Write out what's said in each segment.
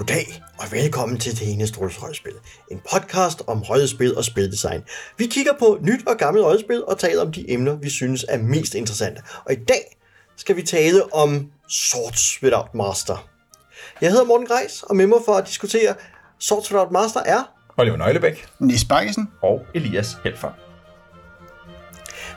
Goddag og velkommen til Det Ene Stråls Røgspil. En podcast om røgspil og spildesign. Vi kigger på nyt og gammelt røgspil og taler om de emner, vi synes er mest interessante. Og i dag skal vi tale om Swords Without Master. Jeg hedder Morten Greis, og med mig for at diskutere Swords Without Master er... Oliver Nøglebæk. Nis Bakkesen. Og Elias Helfer.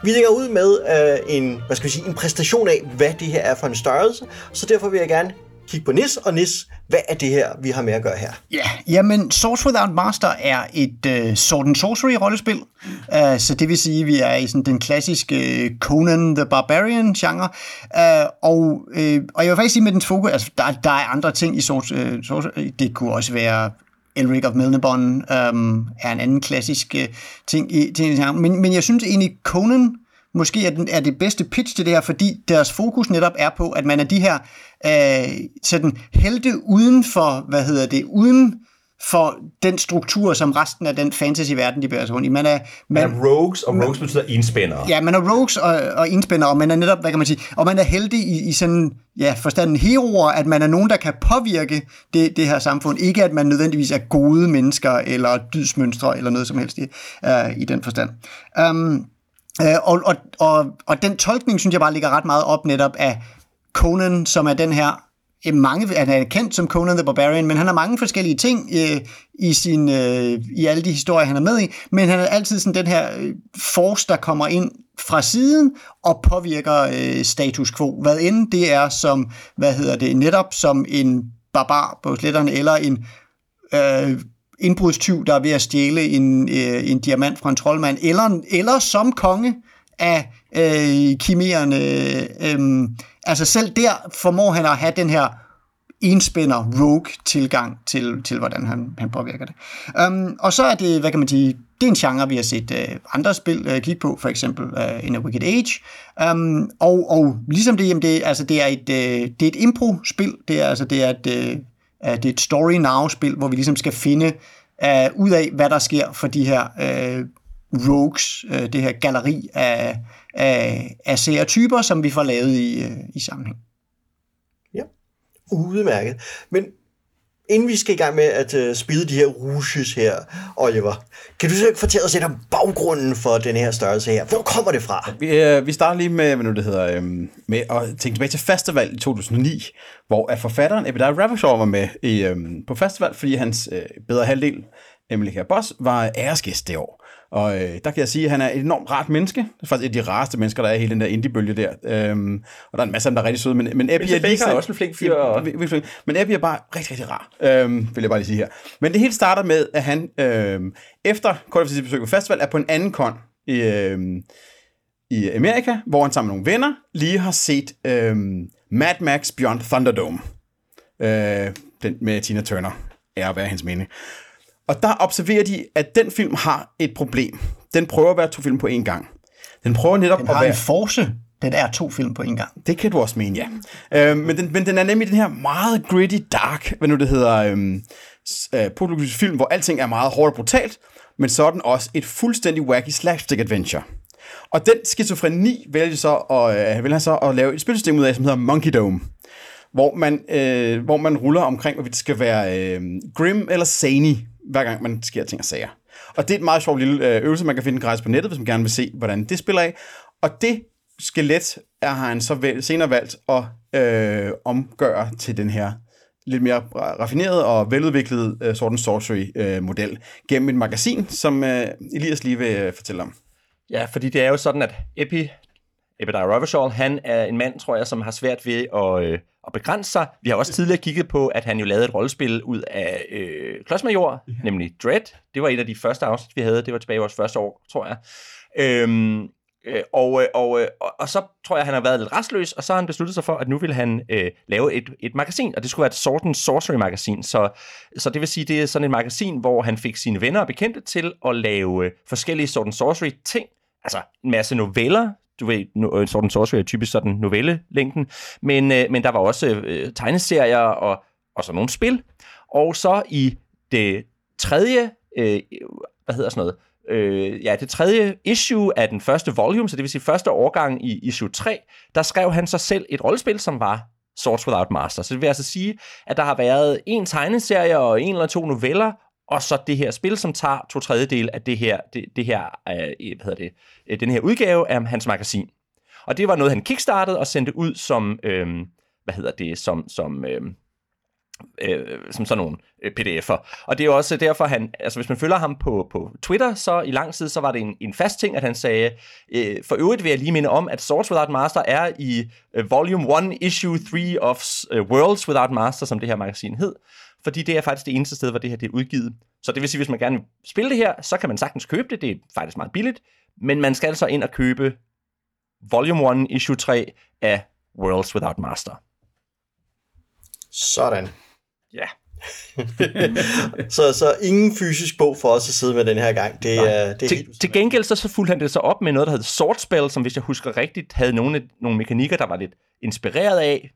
Vi lægger ud med øh, en, hvad skal vi sige, en præstation af, hvad det her er for en størrelse, så derfor vil jeg gerne kigge på Nis, og Nis, hvad er det her, vi har med at gøre her? Ja, jamen Swords Without Master er et uh, Sword and Sorcery rollespil, uh, så det vil sige, at vi er i sådan den klassiske øh, Conan the Barbarian genre, uh, og, uh, og jeg vil faktisk sige med dens fokus, altså der, der er andre ting i Swords, uh, Sorcery, det kunne også være Elric of Melniboné um, er en anden klassisk uh, ting i, ting, men, men jeg synes egentlig Conan måske er, den, er det bedste pitch til det her, fordi deres fokus netop er på, at man er de her øh, sådan helte uden for, hvad hedder det, uden for den struktur, som resten af den fantasy-verden, de bærer sig rundt i. Man er, man, man er rogues, og rogues betyder enspændere. Ja, man er rogues og, og enspændere, og man er netop, hvad kan man sige, og man er heldig i, i sådan, ja, forstanden heroer, at man er nogen, der kan påvirke det, det her samfund. Ikke at man nødvendigvis er gode mennesker, eller dydsmønstre, eller noget som helst i, uh, i den forstand. Um, Øh, og, og, og, og den tolkning, synes jeg bare ligger ret meget op netop af Conan, som er den her øh, mange, han er kendt som Conan the Barbarian, men han har mange forskellige ting øh, i, sin, øh, i alle de historier, han er med i, men han er altid sådan den her øh, force, der kommer ind fra siden og påvirker øh, status quo. Hvad end det er som, hvad hedder det, netop som en barbar på sletterne, eller en øh, indbrudstyv, der er ved at stjæle en, øh, en diamant fra en troldmand, eller, eller som konge af øh, kimerne. Øh, altså selv der formår han at have den her enspænder rogue tilgang til, til hvordan han, han påvirker det. Um, og så er det, hvad kan man sige, det er en genre, vi har set uh, andre spil uh, kigge på, for eksempel uh, In a Wicked Age. Um, og, og ligesom det, jamen det, altså det er et, uh, det er et impro-spil, det er, altså, det er et, uh, Øh, det er et story now-spil, hvor vi ligesom skal finde uh, ud af, hvad der sker for de her uh, rogues, uh, det her galleri af, af, af serietyper, som vi får lavet i, uh, i sammenhæng. Ja, udmærket. Men inden vi skal i gang med at øh, uh, spille de her rouges her, Oliver, kan du så ikke fortælle os lidt om baggrunden for den her størrelse her? Hvor kommer det fra? Vi, uh, vi starter lige med, hvad nu det hedder, um, med at tænke tilbage til festival i 2009, hvor at forfatteren Ebedai Ravachor var med i, um, på festival, fordi hans uh, bedre halvdel, Emily Boss, var æresgæst det år. Og øh, der kan jeg sige, at han er et enormt rart menneske. Det er faktisk et af de rareste mennesker, der er i hele den der indie-bølge der. Øhm, og der er en masse af dem, der er rigtig søde. Men, men Epi er lige... er også en flink fyr. Og... Men Epi er bare rigtig, rigtig rar, øhm, vil jeg bare lige sige her. Men det hele starter med, at han øhm, efter kort efter sit besøg på festival, er på en anden kon i, øhm, i Amerika, hvor han sammen med nogle venner lige har set øhm, Mad Max Beyond Thunderdome. Øh, den med Tina Turner. Er at være hans minde. Og der observerer de, at den film har et problem. Den prøver at være to film på én gang. Den prøver netop den at være... en force. Den er to film på en gang. Det kan du også mene, ja. Øh, men, den, men den er nemlig den her meget gritty, dark, hvad nu det hedder, øhm, øh, film, hvor alting er meget hårdt og brutalt, men så er den også et fuldstændig wacky slapstick adventure. Og den skizofreni vælger så at, øh, vil han så at lave et spilsystem ud af, som hedder Monkey Dome hvor man, øh, hvor man ruller omkring, hvorvidt det skal være øh, grim eller zany hver gang man sker ting og sager. Og det er et meget sjovt lille øh, øvelse, man kan finde gratis på nettet, hvis man gerne vil se, hvordan det spiller af. Og det skelet er har han så senere valgt at øh, omgøre til den her lidt mere raffineret og veludviklet uh, øh, Sword and Sorcery-model øh, uh, gennem et magasin, som uh, Elias lige vil uh, fortælle om. Ja, fordi det er jo sådan, at Epi, Ebediah Ravishol, han er en mand, tror jeg, som har svært ved at, øh, at begrænse sig. Vi har også tidligere kigget på, at han jo lavede et rollespil ud af øh, Klodsmajor, ja. nemlig Dread. Det var et af de første afsnit, vi havde. Det var tilbage i vores første år, tror jeg. Øhm, øh, og, øh, og, øh, og, og så tror jeg, han har været lidt restløs, og så har han besluttet sig for, at nu vil han øh, lave et, et magasin, og det skulle være et Sword and Sorcery-magasin. Så, så det vil sige, det er sådan et magasin, hvor han fik sine venner og bekendte til at lave øh, forskellige Sword and Sorcery-ting, altså en masse noveller, du ved, no, øh, sådan sorcery er typisk sådan novellelængden, men, øh, men der var også øh, tegneserier og, og så nogle spil. Og så i det tredje, øh, hvad hedder sådan noget, øh, ja, det tredje issue af den første volume, så det vil sige første årgang i issue 3, der skrev han sig selv et rollespil, som var Swords Without Master. Så det vil altså sige, at der har været en tegneserie og en eller to noveller, og så det her spil, som tager to tredjedel af det her, det, det her, øh, hvad hedder det, øh, den her udgave af hans magasin. Og det var noget, han kickstartede og sendte ud som, øh, hvad hedder det, som, som øh, øh, som sådan nogle øh, pdf'er. Og det er jo også derfor, han, altså hvis man følger ham på, på Twitter, så i lang tid, så var det en, en fast ting, at han sagde, øh, for øvrigt vil jeg lige minde om, at Swords Without Master er i øh, Volume 1, Issue 3 of øh, Worlds Without Master, som det her magasin hed, fordi det er faktisk det eneste sted, hvor det her det er udgivet. Så det vil sige, hvis man gerne vil spille det her, så kan man sagtens købe det, det er faktisk meget billigt, men man skal så ind og købe Volume 1, Issue 3 af Worlds Without Master. Sådan. Ja. så, så ingen fysisk bog for os at sidde med den her gang. Det, er, det er til, til gengæld så, så fulgte han det så op med noget, der hed Swordspell, som hvis jeg husker rigtigt, havde nogle, nogle mekanikker, der var lidt inspireret af,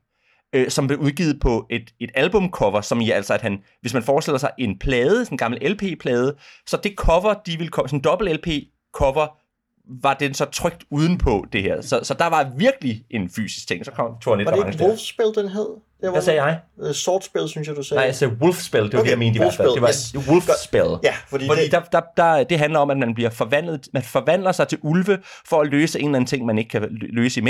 øh, som blev udgivet på et, et albumcover, som i altså, at han, hvis man forestiller sig en plade, sådan en gammel LP-plade, så det cover, de ville komme, sådan en dobbelt LP-cover, var den så trygt udenpå det her. Så, så der var virkelig en fysisk ting. Så kom han lidt Var det ikke. Wolfspil, den hed? Det var Hvad sagde jeg? Uh, Swordspil, synes jeg, du sagde. Nej, jeg sagde Wolfspell, det var Okay, det, jeg mente i hvert fald. Det var yes. Wolfspell. Ja, fordi, Fordi det, der, der, der, det handler om, at man bliver forvandlet, man forvandler sig til ulve for at løse en eller anden ting, man ikke kan lø- løse i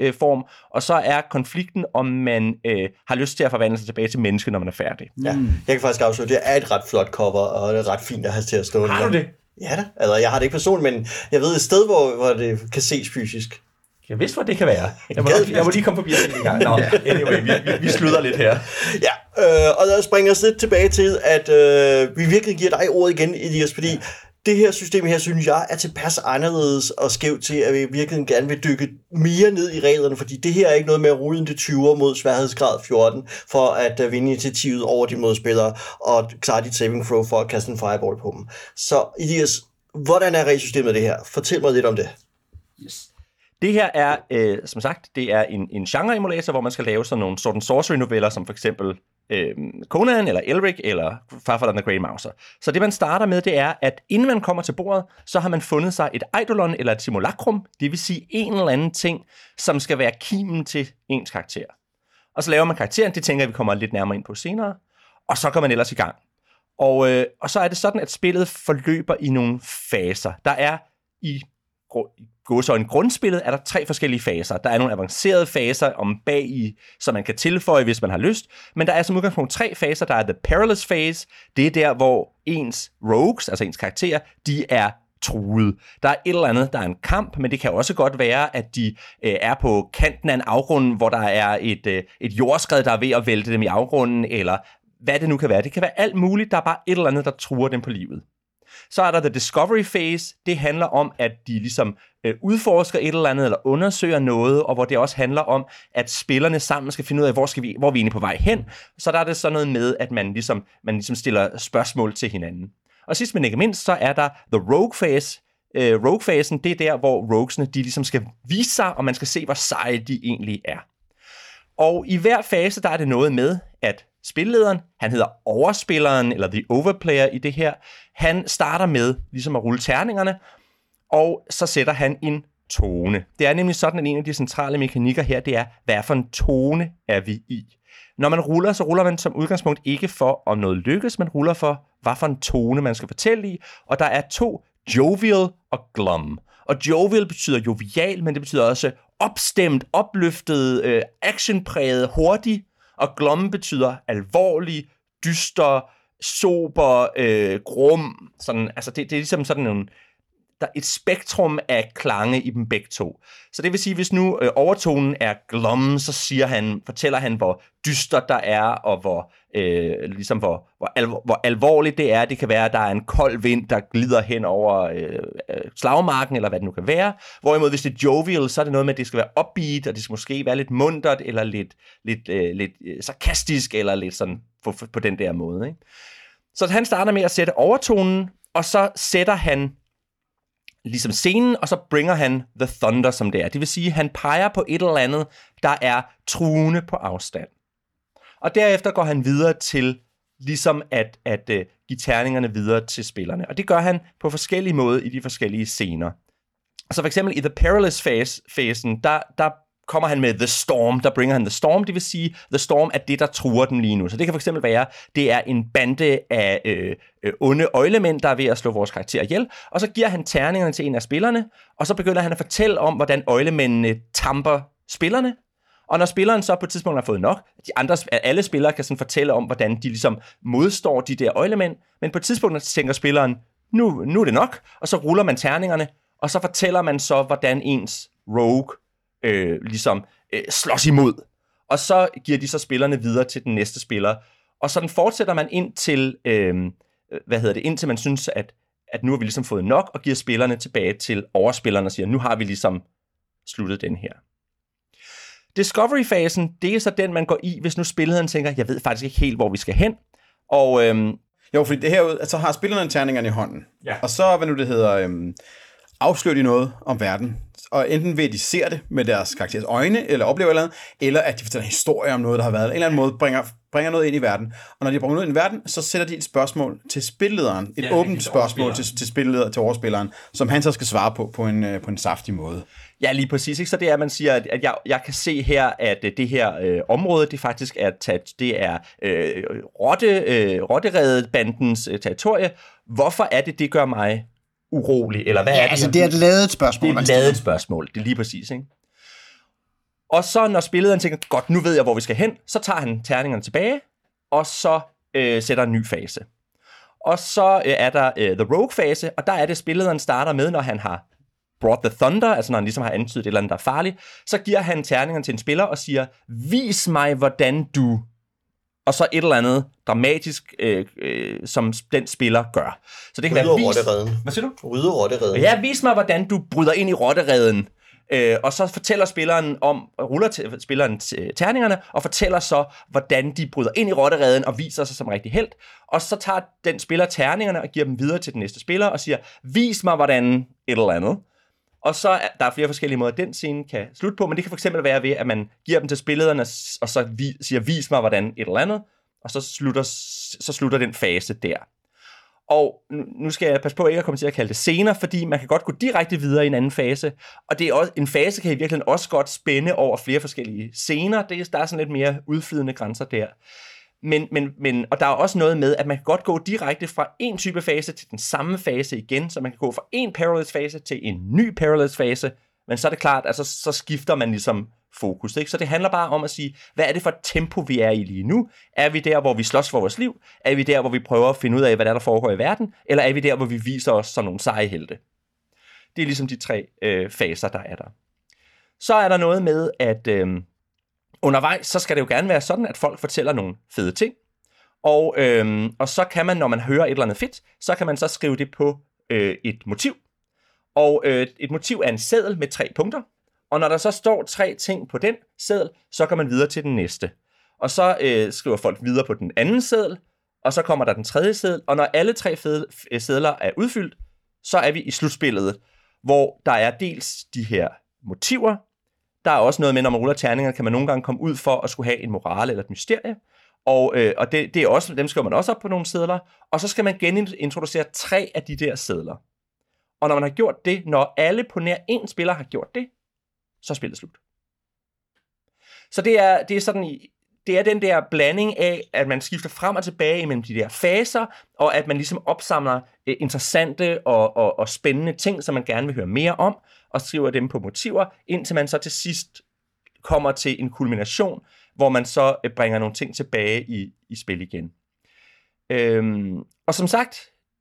menneskeform, og så er konflikten, om man øh, har lyst til at forvandle sig tilbage til menneske, når man er færdig. ja, jeg kan faktisk afsløre, det er et ret flot cover, og det er ret fint at have til at stå. Har du det? Ja da. Altså, jeg har det ikke personligt, men jeg ved et sted, hvor, hvor det kan ses fysisk. Jeg vidste, hvor det kan være. Jeg må, Gad- nok- jeg må lige komme forbi en gang. Nå, anyway, vi, vi, vi slutter lidt her. Ja, øh, og der springer os lidt tilbage til, at øh, vi virkelig giver dig ordet igen, Elias, fordi det her system her, synes jeg, er tilpas anderledes og skævt til, at vi virkelig gerne vil dykke mere ned i reglerne, fordi det her er ikke noget med at rulle en til 20'er mod sværhedsgrad 14, for at øh, vinde initiativet over de modspillere, og klare dit saving throw for at kaste en fireball på dem. Så Elias, hvordan er regelsystemet det her? Fortæl mig lidt om det. Yes. Det her er, øh, som sagt, det er en, en genre-emulator, hvor man skal lave sådan nogle sådan sorcery-noveller, som for eksempel øh, Conan, eller Elric, eller Farfar and the Grey Mouser. Så det, man starter med, det er, at inden man kommer til bordet, så har man fundet sig et eidolon eller et simulacrum, det vil sige en eller anden ting, som skal være kimen til ens karakter. Og så laver man karakteren, det tænker jeg, vi kommer lidt nærmere ind på senere, og så går man ellers i gang. Og, øh, og så er det sådan, at spillet forløber i nogle faser. Der er i en grundspillet er der tre forskellige faser. Der er nogle avancerede faser om bag i, som man kan tilføje, hvis man har lyst. Men der er som udgangspunkt tre faser. Der er The Perilous Phase. Det er der, hvor ens rogues, altså ens karakterer, de er truet. Der er et eller andet, der er en kamp, men det kan også godt være, at de øh, er på kanten af en afgrund, hvor der er et, øh, et jordskred, der er ved at vælte dem i afgrunden, eller hvad det nu kan være. Det kan være alt muligt, der er bare et eller andet, der truer dem på livet. Så er der The Discovery Phase. Det handler om, at de ligesom øh, udforsker et eller andet, eller undersøger noget, og hvor det også handler om, at spillerne sammen skal finde ud af, hvor, skal vi, hvor er vi egentlig på vej hen. Så der er det sådan noget med, at man ligesom, man ligesom stiller spørgsmål til hinanden. Og sidst men ikke mindst, så er der The Rogue Phase. Øh, Rogue-fasen, det er der, hvor roguesene de ligesom skal vise sig, og man skal se, hvor seje de egentlig er. Og i hver fase, der er det noget med, at spillederen, han hedder overspilleren, eller the overplayer i det her, han starter med ligesom at rulle terningerne, og så sætter han en tone. Det er nemlig sådan, at en af de centrale mekanikker her, det er, hvad for en tone er vi i. Når man ruller, så ruller man som udgangspunkt ikke for, om noget lykkes, man ruller for, hvad for en tone man skal fortælle i, og der er to, jovial og glum. Og jovial betyder jovial, men det betyder også opstemt, opløftet, øh, actionpræget, hurtig, og glum betyder alvorlig, dyster, sober, øh, grum. Sådan, altså det, det er ligesom sådan en, der er et spektrum af klange i dem begge to. Så det vil sige, hvis nu øh, overtonen er glum, så siger han, fortæller han, hvor dyster der er, og hvor, øh, ligesom hvor, hvor, alvor, hvor alvorligt det er. Det kan være, at der er en kold vind, der glider hen over øh, øh, slagmarken, eller hvad det nu kan være. Hvorimod, hvis det er jovial, så er det noget med, at det skal være upbeat, og det skal måske være lidt mundtet, eller lidt, lidt, øh, lidt øh, sarkastisk, eller lidt sådan på, på den der måde. Ikke? Så han starter med at sætte overtonen, og så sætter han ligesom scenen, og så bringer han The Thunder, som det er. Det vil sige, at han peger på et eller andet, der er truende på afstand. Og derefter går han videre til ligesom at, at uh, give terningerne videre til spillerne. Og det gør han på forskellige måder i de forskellige scener. Så for eksempel i The Perilous phase, fasen, der, der kommer han med The Storm, der bringer han The Storm, det vil sige, The Storm er det, der truer dem lige nu. Så det kan fx være, det er en bande af øh, øh, onde øjlemænd, der er ved at slå vores karakter ihjel, og så giver han terningerne til en af spillerne, og så begynder han at fortælle om, hvordan øjlemændene tamper spillerne, og når spilleren så på et tidspunkt har fået nok, de andre, alle spillere kan sådan fortælle om, hvordan de ligesom modstår de der øjlemænd, men på et tidspunkt tænker spilleren, nu, nu er det nok, og så ruller man terningerne, og så fortæller man så, hvordan ens rogue øh, ligesom øh, slås imod. Og så giver de så spillerne videre til den næste spiller. Og sådan fortsætter man ind til, øh, hvad hedder det, indtil man synes, at, at nu har vi ligesom fået nok, og giver spillerne tilbage til overspillerne og siger, nu har vi ligesom sluttet den her. Discovery-fasen, det er så den, man går i, hvis nu spilleren tænker, jeg ved faktisk ikke helt, hvor vi skal hen. Og øhm, Jo, fordi det her, altså har spillerne terningerne i hånden. Ja. Og så, hvad nu det hedder, øhm, afslører de noget om verden. Og enten ved, at de ser det med deres karakteres øjne, eller oplever eller andet, eller at de fortæller en historie om noget, der har været, eller en eller anden måde bringer, bringer noget ind i verden. Og når de bringer noget ind i verden, så sætter de et spørgsmål til spillederen. Et Ja, åbent spørgsmål til, til spillederen, til overspilleren, som han så skal svare på på en, øh, på en saftig måde. Ja, lige præcis. Ikke? Så det er, at man siger, at at jeg, jeg kan se her, at øh, det her øh, område, det faktisk er, tat, det er øh, rotte, øh, rotteredebandens øh, territorie. Hvorfor er det, det gør mig urolig? Eller hvad Ja, er det? altså det er et lavet spørgsmål. det er et lavet spørgsmål. Det er lige præcis, ikke? Og så når spilleren tænker, godt, nu ved jeg, hvor vi skal hen, så tager han terningerne tilbage, og så øh, sætter en ny fase. Og så øh, er der øh, The Rogue-fase, og der er det, spillederen starter med, når han har brought the thunder, altså når han ligesom har antydet et eller andet, der er farligt, så giver han terningerne til en spiller og siger, vis mig, hvordan du... Og så et eller andet dramatisk, øh, øh, som den spiller gør. Så det kan Rydder være, vis... rottereden. Hvad siger du? Rydde rottereden. Ja, vis mig, hvordan du bryder ind i rottereden. Øh, og så fortæller spilleren om, ruller til, spilleren t- terningerne, og fortæller så, hvordan de bryder ind i rottereden og viser sig som rigtig held. Og så tager den spiller terningerne og giver dem videre til den næste spiller og siger, vis mig, hvordan et eller andet. Og så er der er flere forskellige måder, den scene kan slutte på, men det kan fx være ved, at man giver dem til spillederne, og så vi, siger, vis mig, hvordan et eller andet, og så slutter, så slutter den fase der. Og nu- skal jeg passe på ikke at komme til at kalde det scener, fordi man kan godt gå direkte videre i en anden fase. Og det er også, en fase kan i virkeligheden også godt spænde over flere forskellige scener. Det er, der er sådan lidt mere udflydende grænser der. Men, men, men, og der er også noget med, at man kan godt gå direkte fra en type fase til den samme fase igen, så man kan gå fra en parallels fase til en ny parallels fase, men så er det klart, at så, så skifter man ligesom fokus. Ikke? Så det handler bare om at sige, hvad er det for et tempo, vi er i lige nu? Er vi der, hvor vi slås for vores liv? Er vi der, hvor vi prøver at finde ud af, hvad der, er, der foregår i verden? Eller er vi der, hvor vi viser os som nogle seje helte? Det er ligesom de tre øh, faser, der er der. Så er der noget med, at øh, undervejs, så skal det jo gerne være sådan, at folk fortæller nogle fede ting. Og, øhm, og så kan man, når man hører et eller andet fedt, så kan man så skrive det på øh, et motiv. Og øh, et motiv er en seddel med tre punkter. Og når der så står tre ting på den seddel, så kan man videre til den næste. Og så øh, skriver folk videre på den anden seddel, og så kommer der den tredje seddel. Og når alle tre fede- sedler er udfyldt, så er vi i slutspillet, hvor der er dels de her motiver. Der er også noget med, når man ruller terninger, kan man nogle gange komme ud for at skulle have en moral eller et mysterie. Og, øh, og det, det er også, dem skriver man også op på nogle sedler. Og så skal man genintroducere tre af de der sedler. Og når man har gjort det, når alle på nær en spiller har gjort det, så er spillet slut. Så det er, det er sådan, i- det er den der blanding af, at man skifter frem og tilbage mellem de der faser, og at man ligesom opsamler øh, interessante og, og, og spændende ting, som man gerne vil høre mere om, og skriver dem på motiver, indtil man så til sidst kommer til en kulmination, hvor man så øh, bringer nogle ting tilbage i, i spil igen. Øhm, og som sagt,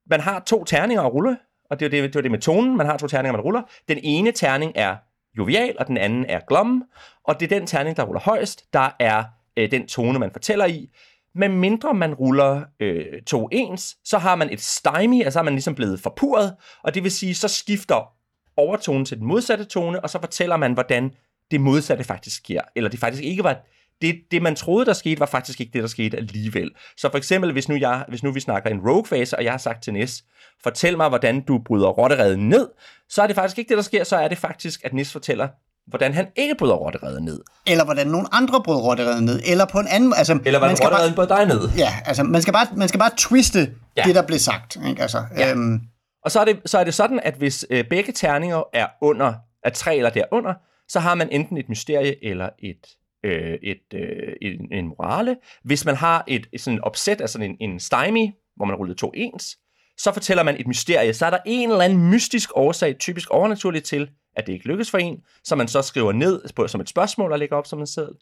man har to terninger at rulle, og det er det, det, er det med tonen, man har to terninger, man ruller. Den ene terning er jovial, og den anden er glom, og det er den terning, der ruller højst, der er øh, den tone, man fortæller i. Men mindre man ruller øh, to ens, så har man et stymie, altså er man ligesom blevet forpurret, og det vil sige, så skifter overtonen til den modsatte tone, og så fortæller man, hvordan det modsatte faktisk sker, eller det faktisk ikke var det, det man troede, der skete, var faktisk ikke det, der skete alligevel. Så for eksempel, hvis nu, jeg, hvis nu vi snakker en rogue-fase, og jeg har sagt til Nis, fortæl mig, hvordan du bryder rottereden ned, så er det faktisk ikke det, der sker, så er det faktisk, at Nis fortæller, hvordan han ikke bryder rottereden ned. Eller hvordan nogle andre brød rottereden ned. Eller på en anden... Altså, Eller hvordan rottereden bryder dig ned. Ja, altså man skal bare, man skal bare twiste Ja. det, der blev sagt. Ikke? Altså, Ja. øhm, Og så er det, så er det sådan, at hvis øh, begge terninger er under, er tre eller derunder, så har man enten et mysterie eller et, øh, et, øh, en, en morale. Hvis man har et, et sådan opsæt sådan en, en stymie, hvor man rullet to ens, så fortæller man et mysterie. Så er der en eller anden mystisk årsag, typisk overnaturligt til, at det ikke lykkes for en, som man så skriver ned på, som et spørgsmål og lægger op som en seddel.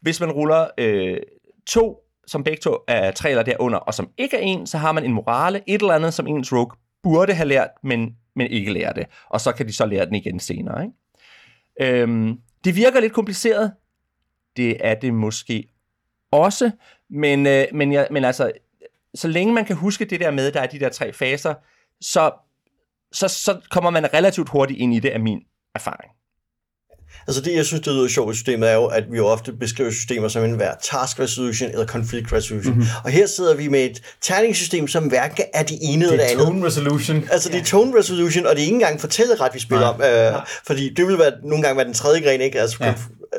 Hvis man ruller øh, to, som begge to er tre eller derunder, og som ikke er en, så har man en morale, et eller andet, som ens rogue burde have lært, men, men ikke lærer det. Og så kan de så lære den igen senere. Ikke? Øhm, det virker lidt kompliceret. Det er det måske også, men, øh, men, jeg, men altså, så længe man kan huske det der med, at der er de der tre faser, så, så, så kommer man relativt hurtigt ind i det er min erfaring. Altså det, jeg synes, det lyder sjovt i systemet, er jo, at vi jo ofte beskriver systemer som en hver task resolution eller conflict resolution. Mm-hmm. Og her sidder vi med et terningssystem, som hverken er det ene eller det andet. Tone resolution. Altså det er tone resolution, og det er ikke engang fortælleret, vi spiller Nej. om. Øh, fordi det vil være, nogle gange være den tredje gren, ikke? Altså Ja. ja.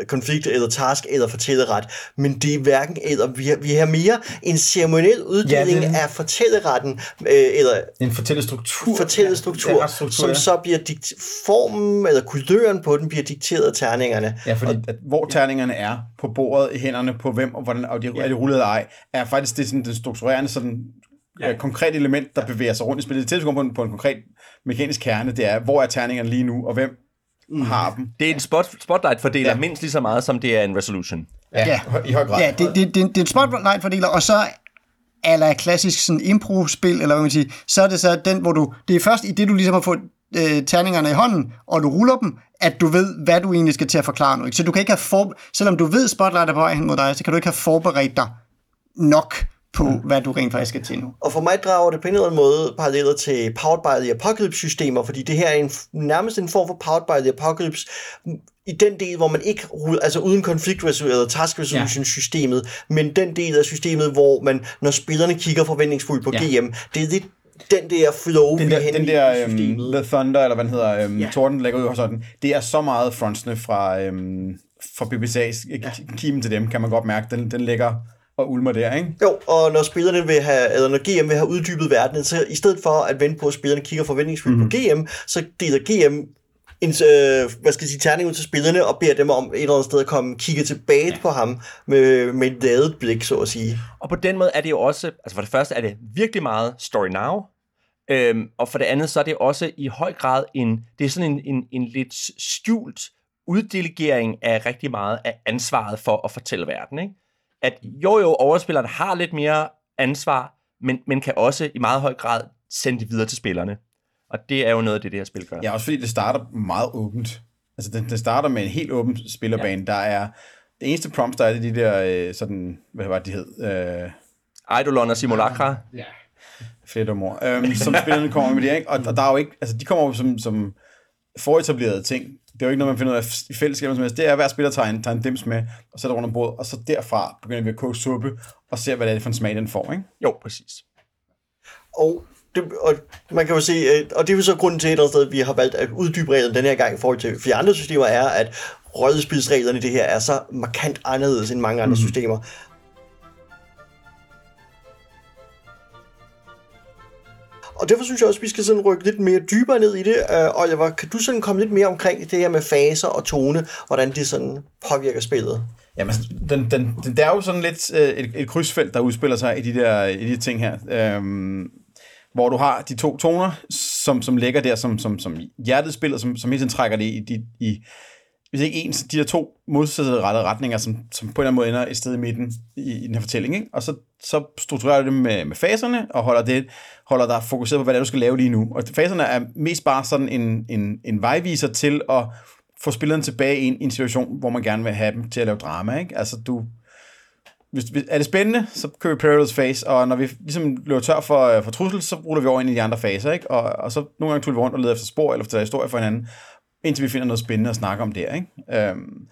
Konflikt eller task eller fortælleret. Men det er hverken eller. Vi har, vi har mere en ceremoniel uddeling Ja, ja, det- af fortælleretten, øh, eller En fortællestruktur. fortællestruktur, Ja, ja, retsstruktur, som ja. så bliver dikt- formen eller kuløren på den bliver dikteret af terningerne. Ja, fordi at, hvor terningerne er på bordet i hænderne på hvem, og hvordan og de, er de rullet eller ej, er faktisk det, sådan, den strukturerende sådan, ja. øh, konkret element, der bevæger sig rundt i spillet. Det på en, på en konkret mekanisk kerne, det er, hvor er terningerne lige nu, og hvem mm. har dem. Det er en spot, spotlight-fordeler Ja. mindst lige så meget, som det er en resolution. Ja, Ja. i høj grad. Ja, det, det, det, det er et spotlight-fordeler, og så eller klassisk sådan impro-spil, eller hvad man siger, så er det så den, hvor du, det er først i det, du ligesom har fået øh, terningerne i hånden, og du ruller dem, at du ved, hvad du egentlig skal til at forklare nu. Ikke? Så du kan ikke have for, selvom du ved, spotlight er på vej hen mod dig, så kan du ikke have forberedt dig nok på, mm. hvad du rent faktisk skal til nu. Og for mig drager det på en eller anden måde paralleller til Powered by the Apocalypse-systemer, fordi det her er en, nærmest en form for Powered by the Apocalypse i den del, hvor man ikke ruller, altså uden konflikt eller task resolution-systemet, men den del af systemet, hvor man, når spillerne kigger forventningsfuldt på Ja. GM, det er lidt den der flow, den vi der, er henne den der um, systemet. The Thunder, eller hvad den hedder, um, Ja. ja. Torden lægger ud og sådan, det er så meget frontsene fra, um, fra BBC's ja. kimen til dem, kan man godt mærke. Den, den ligger og ulmer der, ikke? Jo, og når spillerne vil have, eller når GM vil have uddybet verdenen, så i stedet for at vente på, at spillerne kigger forventningsfuldt mm-hmm. på GM, så deler GM en, øh, hvad skal jeg sige, terning ud til spillerne, og beder dem om et eller andet sted at komme kigge tilbage ja. på ham med, med et ladet blik, så at sige. Og på den måde er det jo også, altså for det første er det virkelig meget story now, øhm, og for det andet så er det også i høj grad en, det er sådan en, en, en lidt skjult uddelegering af rigtig meget af ansvaret for at fortælle verden, ikke? At jo jo, overspilleren har lidt mere ansvar, men, men kan også i meget høj grad sende det videre til spillerne. Og det er jo noget af det, det her spil gør. Ja, også fordi det starter meget åbent. Altså, det, det starter med en helt åben spillerbane. Ja. Der er... Det eneste prompts, der er, det de der, øh, sådan, hvad var det, de hed? Øh, Eidolon og Simulacra. fedt og mor. Øhm, som spillerne kommer med det, ikke? Og, og, der er jo ikke... Altså, de kommer jo som, som foretablerede ting. Det er jo ikke noget, man finder ud af i fællesskab. som helst. Det er, at hver spiller tager en, tager en dims med, og sætter rundt om bordet, og så derfra begynder vi at koge suppe, og ser, hvad det er for en smag, den får, ikke? Jo, præcis. Og, det, og man kan jo se, øh, og det er jo så grunden til et eller andet sted, at vi har valgt at uddybe reglerne den her gang i forhold til flere andre systemer, er, at rollespilsreglerne i det her er så markant anderledes end mange andre mm. systemer. Og derfor synes jeg også, at vi skal sådan rykke lidt mere dybere ned i det. Uh, Oliver, kan du sådan komme lidt mere omkring det her med faser og tone, hvordan det sådan påvirker spillet? Jamen, den, den, den, der er jo sådan lidt øh, et, et krydsfelt, der udspiller sig i de der i de ting her. Øhm, hvor du har de to toner, som, som ligger der som, som, som hjertet spiller, som, som hele tiden trækker det i, i, i hvis ikke en, så de der to modsatrettede retninger, som, som på en eller anden måde ender et sted i midten i, i den her fortælling. Ikke? Og så, så strukturerer du det med, med faserne, og holder, det, holder dig fokuseret på, hvad det er, du skal lave lige nu. Og faserne er mest bare sådan en, en, en vejviser til at få spilleren tilbage i en, en situation, hvor man gerne vil have dem til at lave drama. Ikke? Altså, du, hvis, hvis, er det spændende, så kører vi Perilous Phase, og når vi ligesom løber tør for, øh, for trussel, så ruller vi over ind i de andre faser, ikke? Og, og så nogle gange tuller vi rundt og leder efter spor, eller efter historie for hinanden, indtil vi finder noget spændende at snakke om der, ikke? Øhm,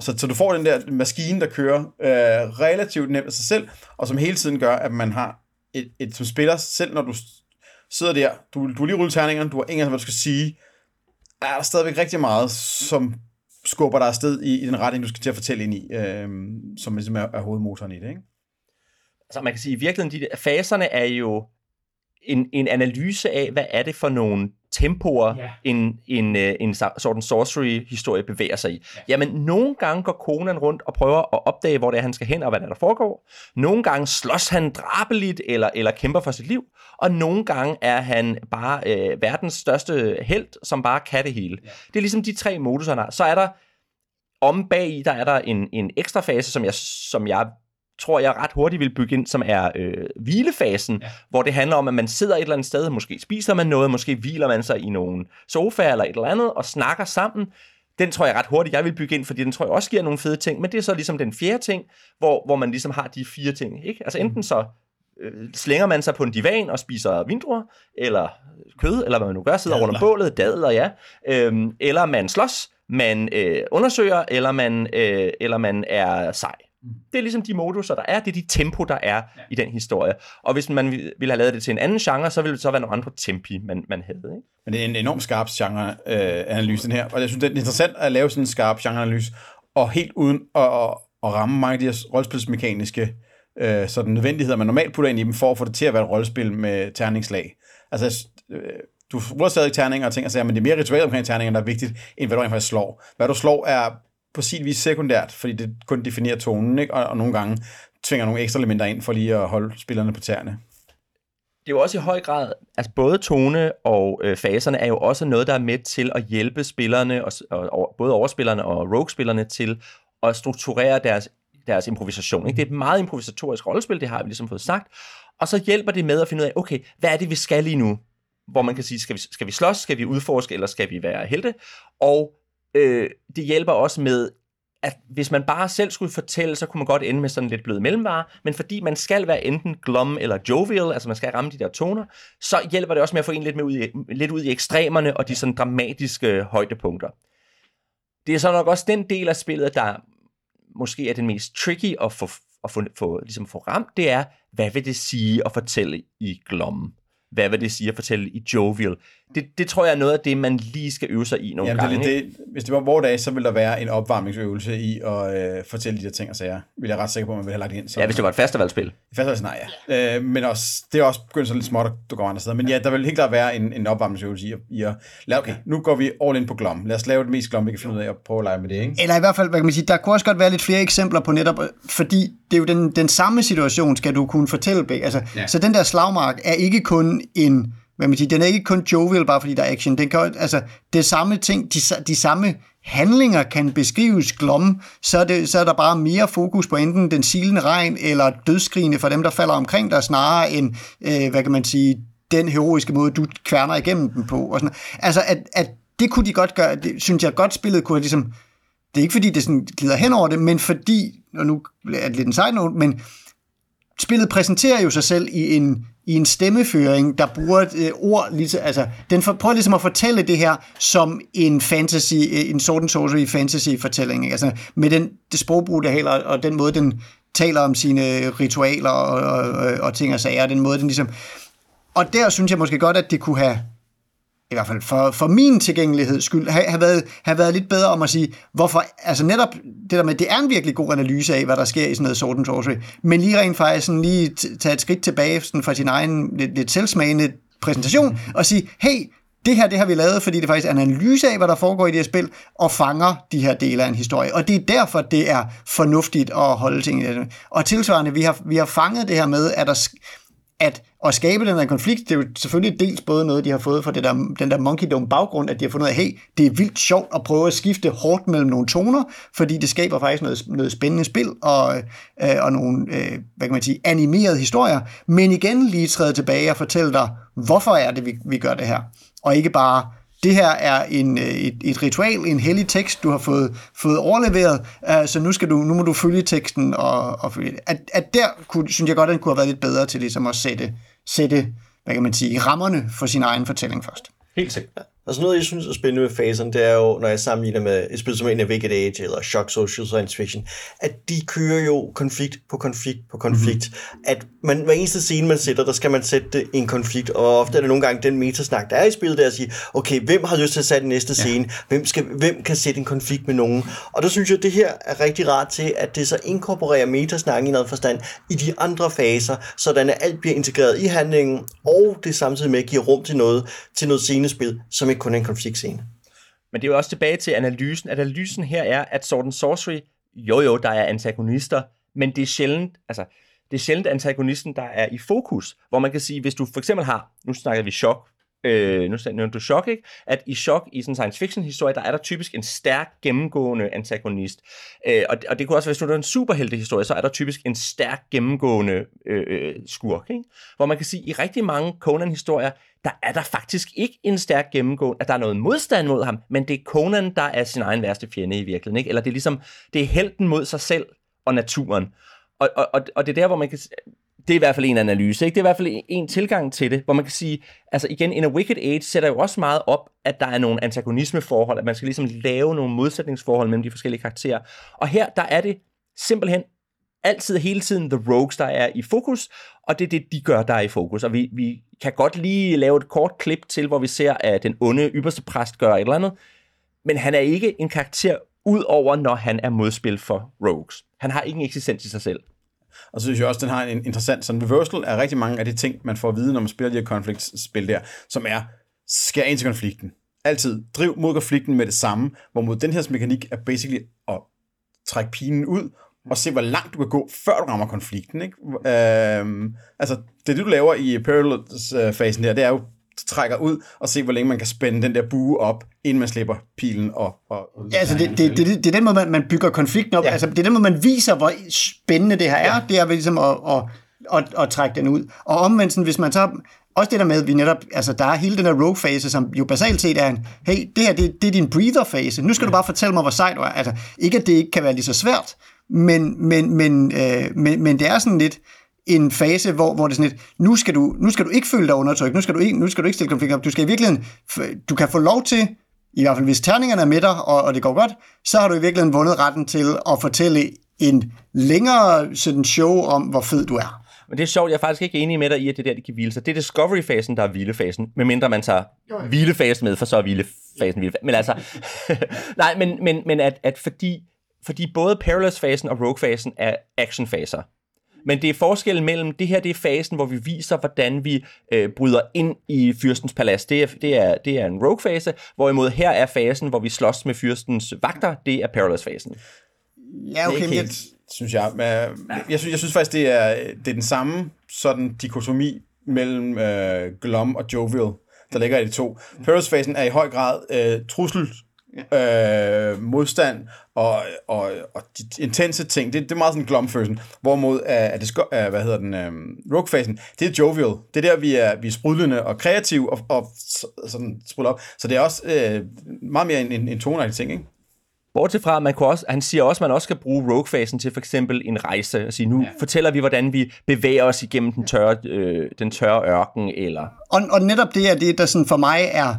så, så du får den der maskine, der kører øh, relativt nemt af sig selv, og som hele tiden gør, at man har et, et som spiller, selv når du sidder der, du, du har lige rullet terningerne, du har ingen hvad du skal sige, er der stadigvæk rigtig meget, som skubber dig afsted i, i den retning, du skal til at fortælle ind i, øh, som ligesom er, er hovedmotoren i det, ikke? Altså man kan sige, i virkeligheden, de faserne er jo en, en analyse af, hvad er det for nogle tempoer, ja. en, en, øh, en sådan sorcery-historie bevæger sig i. Ja. Jamen, nogle gange går Conan rundt og prøver at opdage, hvor det er, han skal hen, og hvad der, der foregår. Nogle gange slås han drabeligt, eller, eller kæmper for sit liv. Og nogle gange er han bare øh, verdens største held, som bare kan det hele. Ja. Det er ligesom de tre modus, han har. Så er der om bag i, der er der en, en ekstra fase, som jeg, som jeg tror jeg ret hurtigt vil bygge ind, som er øh, hvilefasen, ja. hvor det handler om, at man sidder et eller andet sted, måske spiser man noget, måske hviler man sig i nogle sofa eller et eller andet, og snakker sammen. Den tror jeg ret hurtigt, jeg vil bygge ind, fordi den tror jeg også giver nogle fede ting, men det er så ligesom den fjerde ting, hvor, hvor man ligesom har de fire ting. Ikke? Altså enten så øh, slænger man sig på en divan og spiser vindruer, eller kød, eller hvad man nu gør, sidder rundt om bålet, dadler, ja. Øhm, eller man slås, man øh, undersøger, eller man, øh, eller man er sej. Det er ligesom de moduser, der er. Det er de tempo, der er ja. i den historie. Og hvis man ville have lavet det til en anden genre, så ville det så være nogle andre tempi, man, man havde. Ikke? Men det er en enormt skarp genreanalyse, øh, den her. Og jeg synes, det er interessant at lave sådan en skarp genreanalyse, og helt uden at, at, at ramme mange af de her rollespilsmekaniske øh, sådan nødvendigheder, man normalt putter ind i dem, for at få det til at være et rollespil med terningslag. Altså, øh, du ruller stadig terninger og og sager, men det er mere ritualet omkring terninger, der er vigtigt, end hvad du faktisk slår. Hvad du slår er på sin vis sekundært, fordi det kun definerer tonen, ikke? Og, og nogle gange tvinger nogle ekstra elementer ind for lige at holde spillerne på tæerne. Det er jo også i høj grad, altså både tone og øh, faserne er jo også noget, der er med til at hjælpe spillerne, og, og, både overspillerne og rogue-spillerne til at strukturere deres, deres improvisation. Ikke? Det er et meget improvisatorisk rollespil, det har vi ligesom fået sagt, og så hjælper det med at finde ud af, okay, hvad er det, vi skal lige nu? Hvor man kan sige, skal vi, skal vi slås, skal vi udforske, eller skal vi være helte? Og øh, det hjælper også med, at hvis man bare selv skulle fortælle, så kunne man godt ende med sådan lidt blød mellemvare, men fordi man skal være enten glum eller jovial, altså man skal ramme de der toner, så hjælper det også med at få en lidt, med ud i, lidt ud i ekstremerne og de sådan dramatiske højdepunkter. Det er så nok også den del af spillet, der måske er den mest tricky at få, at få, få, ligesom få ramt, det er, hvad vil det sige at fortælle i glom? hvad vil det sige at fortælle i jovial? Det, det tror jeg er noget af det, man lige skal øve sig i nogle Jamen, gange. Det, det, hvis det var vores dag, så ville der være en opvarmningsøvelse i at øh, fortælle de der ting og sager. Vil jeg ret sikker på, at man ville have lagt ind. Så, ja, hvis det var et festivalspil. Festivalspil, nej, ja. Øh, men også, det er også begyndt så lidt småt, at du går andre steder. Men ja, der vil helt klart være en, en opvarmningsøvelse i, i at lave, okay, nu går vi all in på glom. Lad os lave det mest glom, vi kan finde ud af at prøve at lege med det, ikke? Eller i hvert fald, hvad kan man sige, der kunne også godt være lidt flere eksempler på netop, fordi det er jo den, den samme situation, skal du kunne fortælle. Altså, ja. Så den der slagmark er ikke kun en man siger, den er ikke kun jovial, bare fordi der er action. Den kan, altså, det samme ting, de, de samme handlinger kan beskrives glom, så er, det, så er der bare mere fokus på enten den silende regn eller dødskrigene for dem, der falder omkring dig, snarere end, øh, hvad kan man sige, den heroiske måde, du kværner igennem dem på. Og sådan. Altså, at, at det kunne de godt gøre, det synes jeg godt spillet kunne ligesom, det er ikke fordi, det sådan glider hen over det, men fordi, og nu er det lidt en side note, men spillet præsenterer jo sig selv i en i en stemmeføring, der bruger et øh, ord, ligesom, altså, den for, prøver ligesom at fortælle det her som en fantasy, øh, en Sword and Sorcery fantasy fortælling, ikke? altså med den, det sprogbrug, der heller, og den måde, den taler om sine ritualer og, og, og ting og sager, den måde, den ligesom, og der synes jeg måske godt, at det kunne have i hvert fald for, for min tilgængelighed skyld, have, have, været, have været lidt bedre om at sige, hvorfor, altså netop det der med, det er en virkelig god analyse af, hvad der sker i sådan noget sort and Sorcery, men lige rent faktisk sådan lige tage et skridt tilbage sådan fra sin egen lidt, lidt selvsmagende præsentation, og sige, hey, det her, det har vi lavet, fordi det faktisk er en analyse af, hvad der foregår i det her spil, og fanger de her dele af en historie. Og det er derfor, det er fornuftigt at holde ting i det. Og tilsvarende, vi har, vi har fanget det her med, at der, at at skabe den her konflikt, det er jo selvfølgelig dels både noget, de har fået fra det der, den der monkey dome baggrund, at de har fundet ud af, hey, det er vildt sjovt at prøve at skifte hårdt mellem nogle toner, fordi det skaber faktisk noget, noget spændende spil og, øh, og nogle, øh, hvad kan man sige, animerede historier, men igen lige træde tilbage og fortælle dig, hvorfor er det, vi, vi gør det her, og ikke bare, det her er en, øh, et, et ritual, en hellig tekst, du har fået, fået overleveret, uh, så nu, skal du, nu må du følge teksten. Og, og følge At, at der kunne, synes jeg godt, at den kunne have været lidt bedre til ligesom at sætte, sætte hvad kan man sige, rammerne for sin egen fortælling først. Helt sikkert. Altså noget, jeg synes er spændende med faserne, det er jo, når jeg sammenligner med et spil som Navigate Age eller Shock Social Science Fiction, at de kører jo konflikt på konflikt på konflikt. Mm-hmm. At man, hver eneste scene, man sætter, der skal man sætte det i en konflikt, og ofte er det nogle gange den metasnak, der er i spillet, der at sige, okay, hvem har lyst til at sætte næste scene? Ja. Hvem, skal, hvem kan sætte en konflikt med nogen? Og der synes jeg, at det her er rigtig rart til, at det så inkorporerer metasnak i noget forstand i de andre faser, sådan at alt bliver integreret i handlingen, og det samtidig med giver rum til noget, til noget scenespil, som ikke kun en konfliktscene. Men det er jo også tilbage til analysen. Analysen her er, at Sword and Sorcery, jo jo, der er antagonister, men det er sjældent, altså, det er sjældent antagonisten, der er i fokus. Hvor man kan sige, hvis du for eksempel har, nu snakker vi chok, øh, nu nævnte du Shock, ikke? At i Shock, i sådan en science fiction historie, der er der typisk en stærk gennemgående antagonist. Øh, og, og det kunne også være, hvis du er en superhelte historie, så er der typisk en stærk gennemgående øh, øh, skurk, ikke? Hvor man kan sige, at i rigtig mange Conan-historier, der er der faktisk ikke en stærk gennemgående, at der er noget modstand mod ham, men det er Conan, der er sin egen værste fjende i virkeligheden, ikke? Eller det er ligesom, det er helten mod sig selv og naturen. Og, og, og, og det er der, hvor man kan det er i hvert fald en analyse, ikke? Det er i hvert fald en, tilgang til det, hvor man kan sige, altså igen, in a Wicked Age sætter jo også meget op, at der er nogle antagonismeforhold, at man skal ligesom lave nogle modsætningsforhold mellem de forskellige karakterer. Og her, der er det simpelthen altid hele tiden The Rogues, der er i fokus, og det er det, de gør, der er i fokus. Og vi, vi kan godt lige lave et kort klip til, hvor vi ser, at den onde ypperste præst gør et eller andet, men han er ikke en karakter ud over, når han er modspil for Rogues. Han har ikke en eksistens i sig selv. Og så synes jeg også, den har en interessant sådan reversal af rigtig mange af de ting, man får at vide, når man spiller de her konfliktspil der, som er, skær ind til konflikten. Altid driv mod konflikten med det samme, hvor mod den her mekanik er basically at trække pinen ud, og se, hvor langt du kan gå, før du rammer konflikten. Ikke? Øhm, altså, det du laver i Parallels-fasen øh, der, det er jo trækker ud og se, hvor længe man kan spænde den der bue op, inden man slipper pilen op. Og, og ja, altså det, det, det, det, er den måde, man, man bygger konflikten op. Ja. Altså, det er den måde, man viser, hvor spændende det her er. Ja. Det er ligesom at, at, at, at trække den ud. Og omvendt, hvis man så også det der med, at vi netop, altså der er hele den her rogue-fase, som jo basalt set er en, hey, det her, det, det er din breather-fase. Nu skal du bare fortælle mig, hvor sej du er. Altså, ikke at det ikke kan være lige så svært, men, men, men, øh, men, men det er sådan lidt, en fase, hvor, hvor det er sådan lidt, nu skal, du, nu skal du ikke føle dig undertrykt, nu skal du ikke, nu skal du ikke stille konflikter op, du skal i virkeligheden, du kan få lov til, i hvert fald hvis terningerne er med dig, og, og det går godt, så har du i virkeligheden vundet retten til at fortælle en længere sådan show om, hvor fed du er. Men det er sjovt, jeg er faktisk ikke enig med dig i, at det der, de kan hvile sig. Det er Discovery-fasen, der er hvilefasen, medmindre man tager hvilefasen med, for så er hvilefasen hvilefasen. Men altså, nej, men, men, men at, at fordi, fordi både Perilous-fasen og Rogue-fasen er action-faser. Men det er forskellen mellem, det her det er fasen, hvor vi viser, hvordan vi øh, bryder ind i fyrstens palads. Det er, det er, det er en rogue-fase, hvorimod her er fasen, hvor vi slås med fyrstens vagter. Det er perilous-fasen. Ja, okay. Det er ikke helt, synes jeg. Men, jeg, synes, jeg synes faktisk, det er, det er den samme sådan dikotomi mellem øh, Glom og Jovial, der ligger i de to. Perilous-fasen er i høj grad øh, trussel ja. øh, modstand og, og, og de intense ting. Det, det er meget sådan glomfølelsen. Hvorimod er, det, er, hvad hedder den, um, rogue-fasen, det er jovial. Det er der, vi er, vi er sprudlende og kreative og, og sådan sprudler op. Så det er også øh, meget mere en, en, en toneagtig ting, ikke? Bortset fra, man kunne også, han siger også, at man også skal bruge rogue-fasen til for eksempel en rejse. Og sige, nu ja. fortæller vi, hvordan vi bevæger os igennem den tørre, øh, den tørre ørken. Eller... Og, og netop det er det, der sådan for mig er,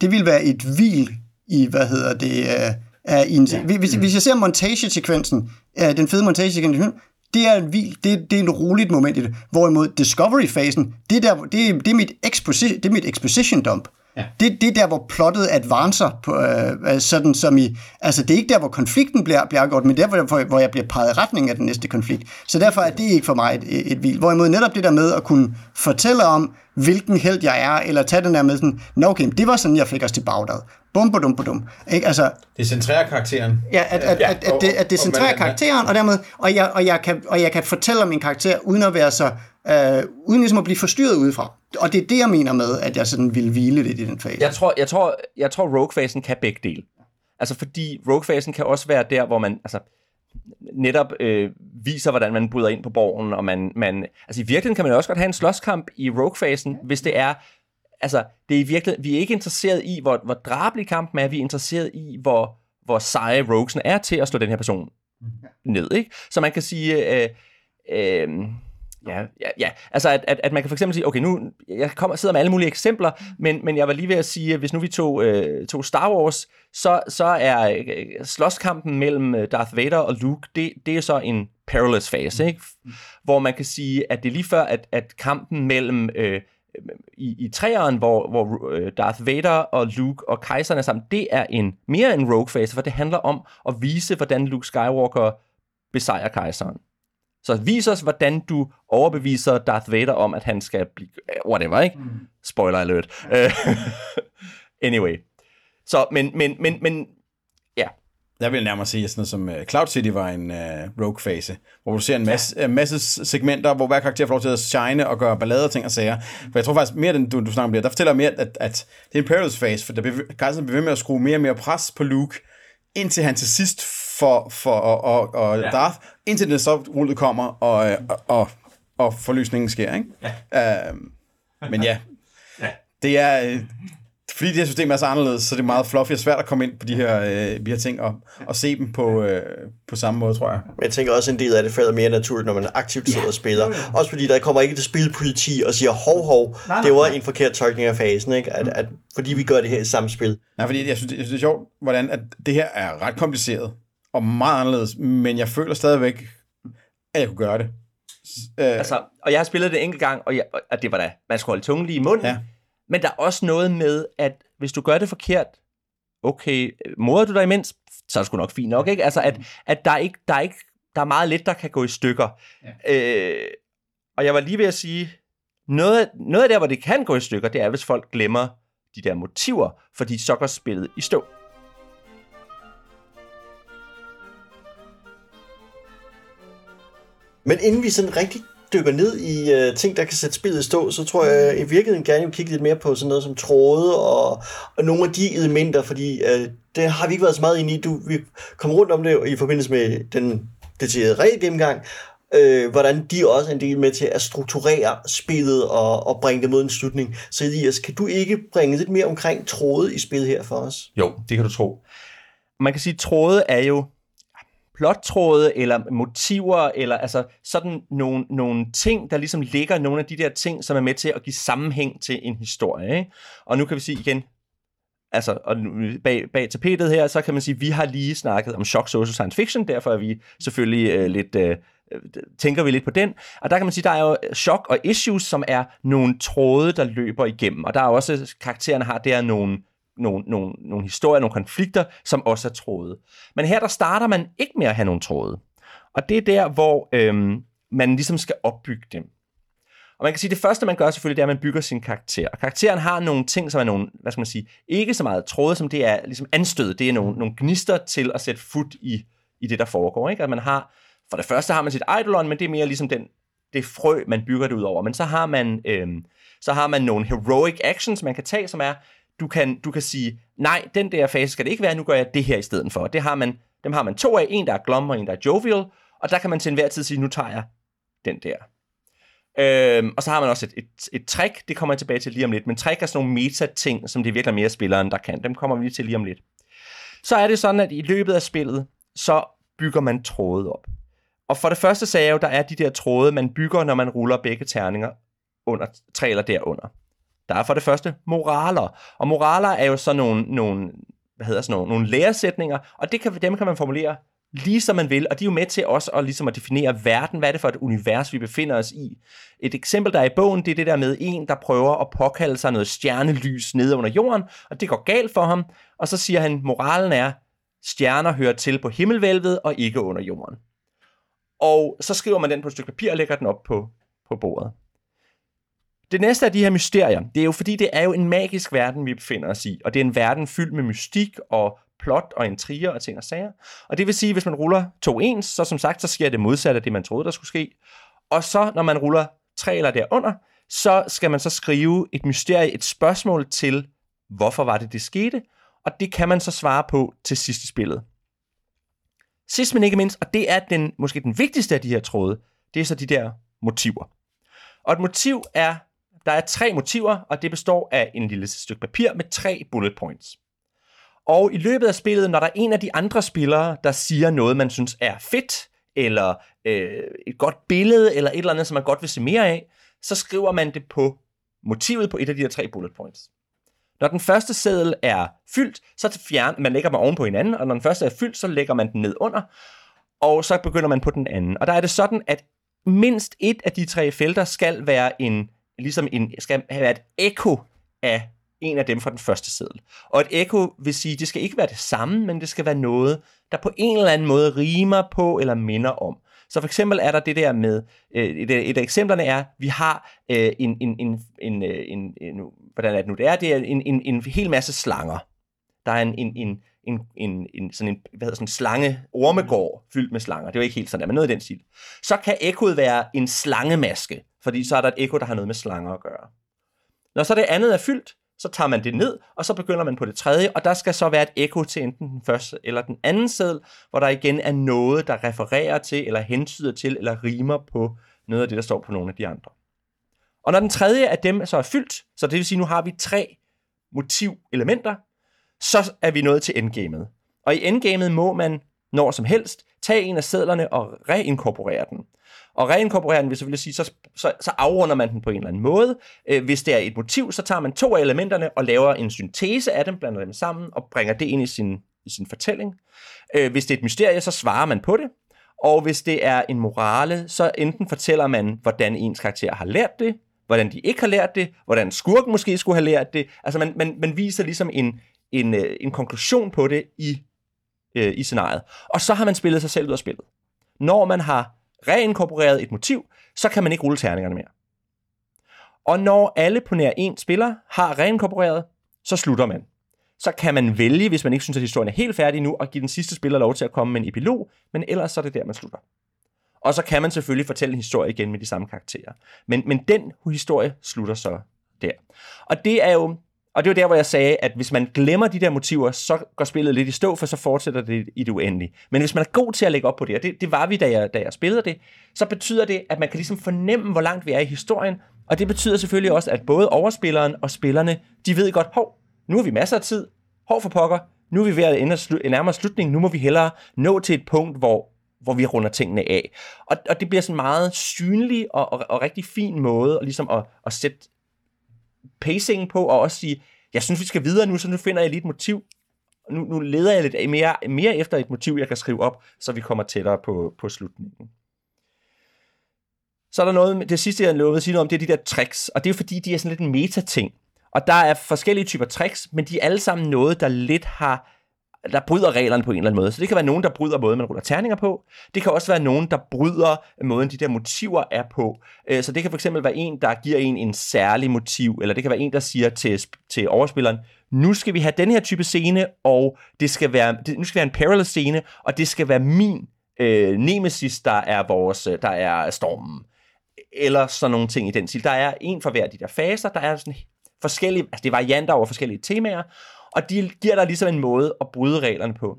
det vil være et hvil i, hvad hedder det, øh, er i en, ja. hvis, hvis jeg ser montagesekvensen, øh, den fede montagesekvensen, det er, en vild, det, det er en roligt moment i det. Hvorimod Discovery-fasen, det, der, det, det, er mit exposi, det er mit exposition dump. Ja. Det, det er der, hvor plottet advancer, på, øh, sådan som i, altså det er ikke der, hvor konflikten bliver, bliver gjort, men der, hvor, hvor jeg bliver peget i retning af den næste konflikt. Så derfor er det ikke for mig et, et, vildt. Hvorimod netop det der med at kunne fortælle om, hvilken held jeg er, eller tage den der med sådan, nå okay, det var sådan, jeg fik os til Bagdad. Bum, bum, bum, Ikke? Altså, det centrerer karakteren. Ja, at, at, at, at, det, at det centrerer karakteren, og dermed, og jeg, og, jeg kan, og jeg kan fortælle om min karakter, uden at være så, øh, uden ligesom at blive forstyrret udefra. Og det er det, jeg mener med, at jeg sådan vil hvile lidt i den fase. Jeg tror, jeg tror, jeg tror rogue-fasen kan begge dele. Altså fordi rogue-fasen kan også være der, hvor man, altså, netop øh, viser, hvordan man bryder ind på borgen, og man, man, altså i virkeligheden kan man også godt have en slåskamp i rogue-fasen, hvis det er, altså det er i virkeligheden, vi er ikke interesseret i, hvor, hvor drabelig kampen er, vi er interesseret i, hvor, hvor seje roguesen er til at slå den her person ned, ikke? Så man kan sige, øh, øh, Ja, ja, ja. altså at, at, at man kan for eksempel sige, okay, nu, jeg kommer, sidder med alle mulige eksempler, men, men jeg var lige ved at sige, at hvis nu vi tog, øh, tog Star Wars, så, så er øh, slåskampen mellem øh, Darth Vader og Luke, det, det er så en perilous fase, ikke? hvor man kan sige, at det er lige før, at, at kampen mellem øh, i, i træeren, hvor, hvor øh, Darth Vader og Luke og kejserne er sammen, det er en mere en rogue fase, for det handler om at vise, hvordan Luke Skywalker besejrer kejseren. Så vis os, hvordan du overbeviser Darth Vader om, at han skal blive... Whatever, ikke? Mm. Spoiler alert. anyway. Så, men, men, men, men, ja. Jeg vil nærmere sige, at sådan noget som uh, Cloud City var en uh, rogue-fase, hvor du ser en masse, ja. uh, masse segmenter, hvor hver karakter får lov til at shine og gøre ballade og ting og sager. For jeg tror faktisk mere, end du, du snakker om det, der fortæller mere, at, at det er en perilous fase, for der bliver, bliver ved med at skrue mere og mere pres på Luke, indtil han til sidst for, for og, og, og ja. Darth, indtil den så rullet kommer, og, og, og, og forløsningen sker, ikke? Ja. Uh, men ja, ja. det er, fordi det her system er så anderledes, så det er meget fluffy og svært at komme ind på de her, øh, de her ting og, og se dem på, øh, på samme måde, tror jeg. Men jeg tænker også, en del af det falder mere naturligt, når man aktivt sidder ja. og spiller. Også fordi der kommer ikke til spilpoliti og siger, hov, hov, nej, det var en forkert tolkning af fasen, ikke? At, at, fordi vi gør det her i samme spil. Nej, fordi jeg synes, jeg synes, det er sjovt, hvordan at det her er ret kompliceret og meget anderledes, men jeg føler stadigvæk, at jeg kunne gøre det. Øh, altså, og jeg har spillet det enkelt gang, og, jeg, og det var da, man skulle holde tungen lige i munden, ja men der er også noget med, at hvis du gør det forkert, okay, moder du dig imens, så er det sgu nok fint nok, ikke? Altså, at, at der, er ikke, der, er ikke, der er meget lidt, der kan gå i stykker. Ja. Øh, og jeg var lige ved at sige, noget, noget af det, hvor det kan gå i stykker, det er, hvis folk glemmer de der motiver, fordi så går spillet i stå. Men inden vi sådan rigtig dykker ned i uh, ting, der kan sætte spillet i stå, så tror jeg i virkeligheden gerne, vil kigge lidt mere på sådan noget som tråde og, og nogle af de elementer, fordi uh, det har vi ikke været så meget inde i. Du, vi kom rundt om det i forbindelse med den detaljerede regelgennemgang, øh, hvordan de også er en del med til at strukturere spillet og, og bringe det mod en slutning. Så Elias, kan du ikke bringe lidt mere omkring tråde i spillet her for os? Jo, det kan du tro. Man kan sige, at tråde er jo plottråde eller motiver, eller altså sådan nogle, nogle ting, der ligesom ligger nogle af de der ting, som er med til at give sammenhæng til en historie. Ikke? Og nu kan vi sige igen, altså og bag, bag tapetet her, så kan man sige, at vi har lige snakket om shock social science fiction, derfor er vi selvfølgelig øh, lidt... Øh, tænker vi lidt på den. Og der kan man sige, der er jo shock og issues, som er nogle tråde, der løber igennem. Og der er også, karaktererne har der nogle nogle, nogle, nogle historier, nogle konflikter, som også er tråde. Men her der starter man ikke med at have nogle tråde. Og det er der, hvor øhm, man ligesom skal opbygge dem. Og man kan sige, at det første, man gør selvfølgelig, det er, at man bygger sin karakter. Og karakteren har nogle ting, som er nogle, hvad skal man sige, ikke så meget tråde, som det er ligesom anstød. Det er nogle, nogle gnister til at sætte fod i, i det, der foregår. Ikke? At man har, for det første har man sit eidolon, men det er mere ligesom den, det frø, man bygger det ud over. Men så har man, øhm, så har man nogle heroic actions, man kan tage, som er, du kan, du kan sige, nej, den der fase skal det ikke være, nu gør jeg det her i stedet for. Det har man, dem har man to af, en der er glum og en der er jovial, og der kan man til enhver tid sige, nu tager jeg den der. Øhm, og så har man også et, et, et trick, det kommer jeg tilbage til lige om lidt, men trick er sådan nogle meta-ting, som det virkelig mere spilleren, der kan. Dem kommer vi lige til lige om lidt. Så er det sådan, at i løbet af spillet, så bygger man tråde op. Og for det første sagde jeg jo, der er de der tråde, man bygger, når man ruller begge terninger under, tre eller derunder. Der er for det første moraler, og moraler er jo så nogle, nogle, hvad hedder sådan nogle, nogle læresætninger, og det kan, dem kan man formulere lige som man vil, og de er jo med til også at, ligesom at definere verden, hvad er det for et univers, vi befinder os i. Et eksempel, der er i bogen, det er det der med en, der prøver at påkalde sig noget stjernelys nede under jorden, og det går galt for ham, og så siger han, moralen er, stjerner hører til på himmelvælvet og ikke under jorden. Og så skriver man den på et stykke papir og lægger den op på, på bordet. Det næste af de her mysterier, det er jo fordi, det er jo en magisk verden, vi befinder os i, og det er en verden fyldt med mystik og plot og intriger og ting og sager. Og det vil sige, hvis man ruller to ens, så som sagt, så sker det modsatte af det, man troede, der skulle ske. Og så, når man ruller tre eller derunder, så skal man så skrive et mysterie, et spørgsmål til, hvorfor var det, det skete, og det kan man så svare på til sidste spillet. Sidst men ikke mindst, og det er den, måske den vigtigste af de her tråde, det er så de der motiver. Og et motiv er der er tre motiver, og det består af en lille stykke papir med tre bullet points. Og i løbet af spillet, når der er en af de andre spillere, der siger noget, man synes er fedt, eller øh, et godt billede, eller et eller andet, som man godt vil se mere af, så skriver man det på motivet på et af de her tre bullet points. Når den første seddel er fyldt, så fjerner man lægger man oven på hinanden, og når den første er fyldt, så lægger man den ned under, og så begynder man på den anden. Og der er det sådan, at mindst et af de tre felter skal være en, ligesom en, skal have et ekko af en af dem fra den første seddel. Og et ekko vil sige, det skal ikke være det samme, men det skal være noget, der på en eller anden måde rimer på eller minder om. Så for eksempel er der det der med, øh, et, et af eksemplerne er, vi har øh, en, en, en, en, øh, en, en, hvordan er det nu, det er, det er en, en, en hel masse slanger. Der er en, en, en, en, en, en, sådan en, hvad hedder, sådan en slange ormegård fyldt med slanger. Det er ikke helt sådan der, men noget i den stil. Så kan ekkoet være en slangemaske, fordi så er der et ekko, der har noget med slanger at gøre. Når så det andet er fyldt, så tager man det ned, og så begynder man på det tredje, og der skal så være et ekko til enten den første eller den anden seddel, hvor der igen er noget, der refererer til, eller hentyder til, eller rimer på noget af det, der står på nogle af de andre. Og når den tredje af dem så er fyldt, så det vil sige, nu har vi tre motivelementer, så er vi nået til endgamet. Og i endgamet må man når som helst tage en af sædlerne og reinkorporere den. Og reinkorporere den vil selvfølgelig sige, så, så, så afrunder man den på en eller anden måde. Øh, hvis det er et motiv, så tager man to af elementerne og laver en syntese af dem, blander dem sammen og bringer det ind i sin, i sin fortælling. Øh, hvis det er et mysterie, så svarer man på det. Og hvis det er en morale, så enten fortæller man, hvordan ens karakter har lært det, hvordan de ikke har lært det, hvordan skurken måske skulle have lært det. Altså man, man, man viser ligesom en, en, øh, en konklusion på det i, øh, i scenariet. Og så har man spillet sig selv ud af spillet. Når man har reinkorporeret et motiv, så kan man ikke rulle terningerne mere. Og når alle på nær en spiller har reinkorporeret, så slutter man. Så kan man vælge, hvis man ikke synes, at historien er helt færdig nu, at give den sidste spiller lov til at komme med en epilog, men ellers så er det der, man slutter. Og så kan man selvfølgelig fortælle en historie igen med de samme karakterer. Men, men den historie slutter så der. Og det er jo og det var der, hvor jeg sagde, at hvis man glemmer de der motiver, så går spillet lidt i stå, for så fortsætter det i det uendelige. Men hvis man er god til at lægge op på det, og det, det var vi, da jeg, da jeg spillede det, så betyder det, at man kan ligesom fornemme, hvor langt vi er i historien. Og det betyder selvfølgelig også, at både overspilleren og spillerne, de ved godt, hov, nu har vi masser af tid, hov for pokker, nu er vi ved at ende nærmere slutningen, nu må vi hellere nå til et punkt, hvor, hvor vi runder tingene af. Og, og det bliver sådan en meget synlig og, og, og rigtig fin måde at, ligesom at, at sætte pacingen på, og også sige, jeg synes, vi skal videre nu, så nu finder jeg lige et motiv. Nu, nu leder jeg lidt mere, mere efter et motiv, jeg kan skrive op, så vi kommer tættere på, på slutningen. Så er der noget, det sidste, jeg lovede at sige noget om, det er de der tricks, og det er fordi, de er sådan lidt en meta-ting. Og der er forskellige typer tricks, men de er alle sammen noget, der lidt har der bryder reglerne på en eller anden måde. Så det kan være nogen, der bryder måden, man ruller terninger på. Det kan også være nogen, der bryder måden, de der motiver er på. Øh, så det kan fx være en, der giver en en særlig motiv, eller det kan være en, der siger til, til overspilleren, nu skal vi have den her type scene, og det skal være, det, nu skal vi have en parallel scene, og det skal være min øh, nemesis, der er vores, øh, der er stormen. Eller sådan nogle ting i den stil. Der er en for hver af de der faser, der er sådan forskellige, altså det er varianter over forskellige temaer, og de giver dig ligesom en måde at bryde reglerne på.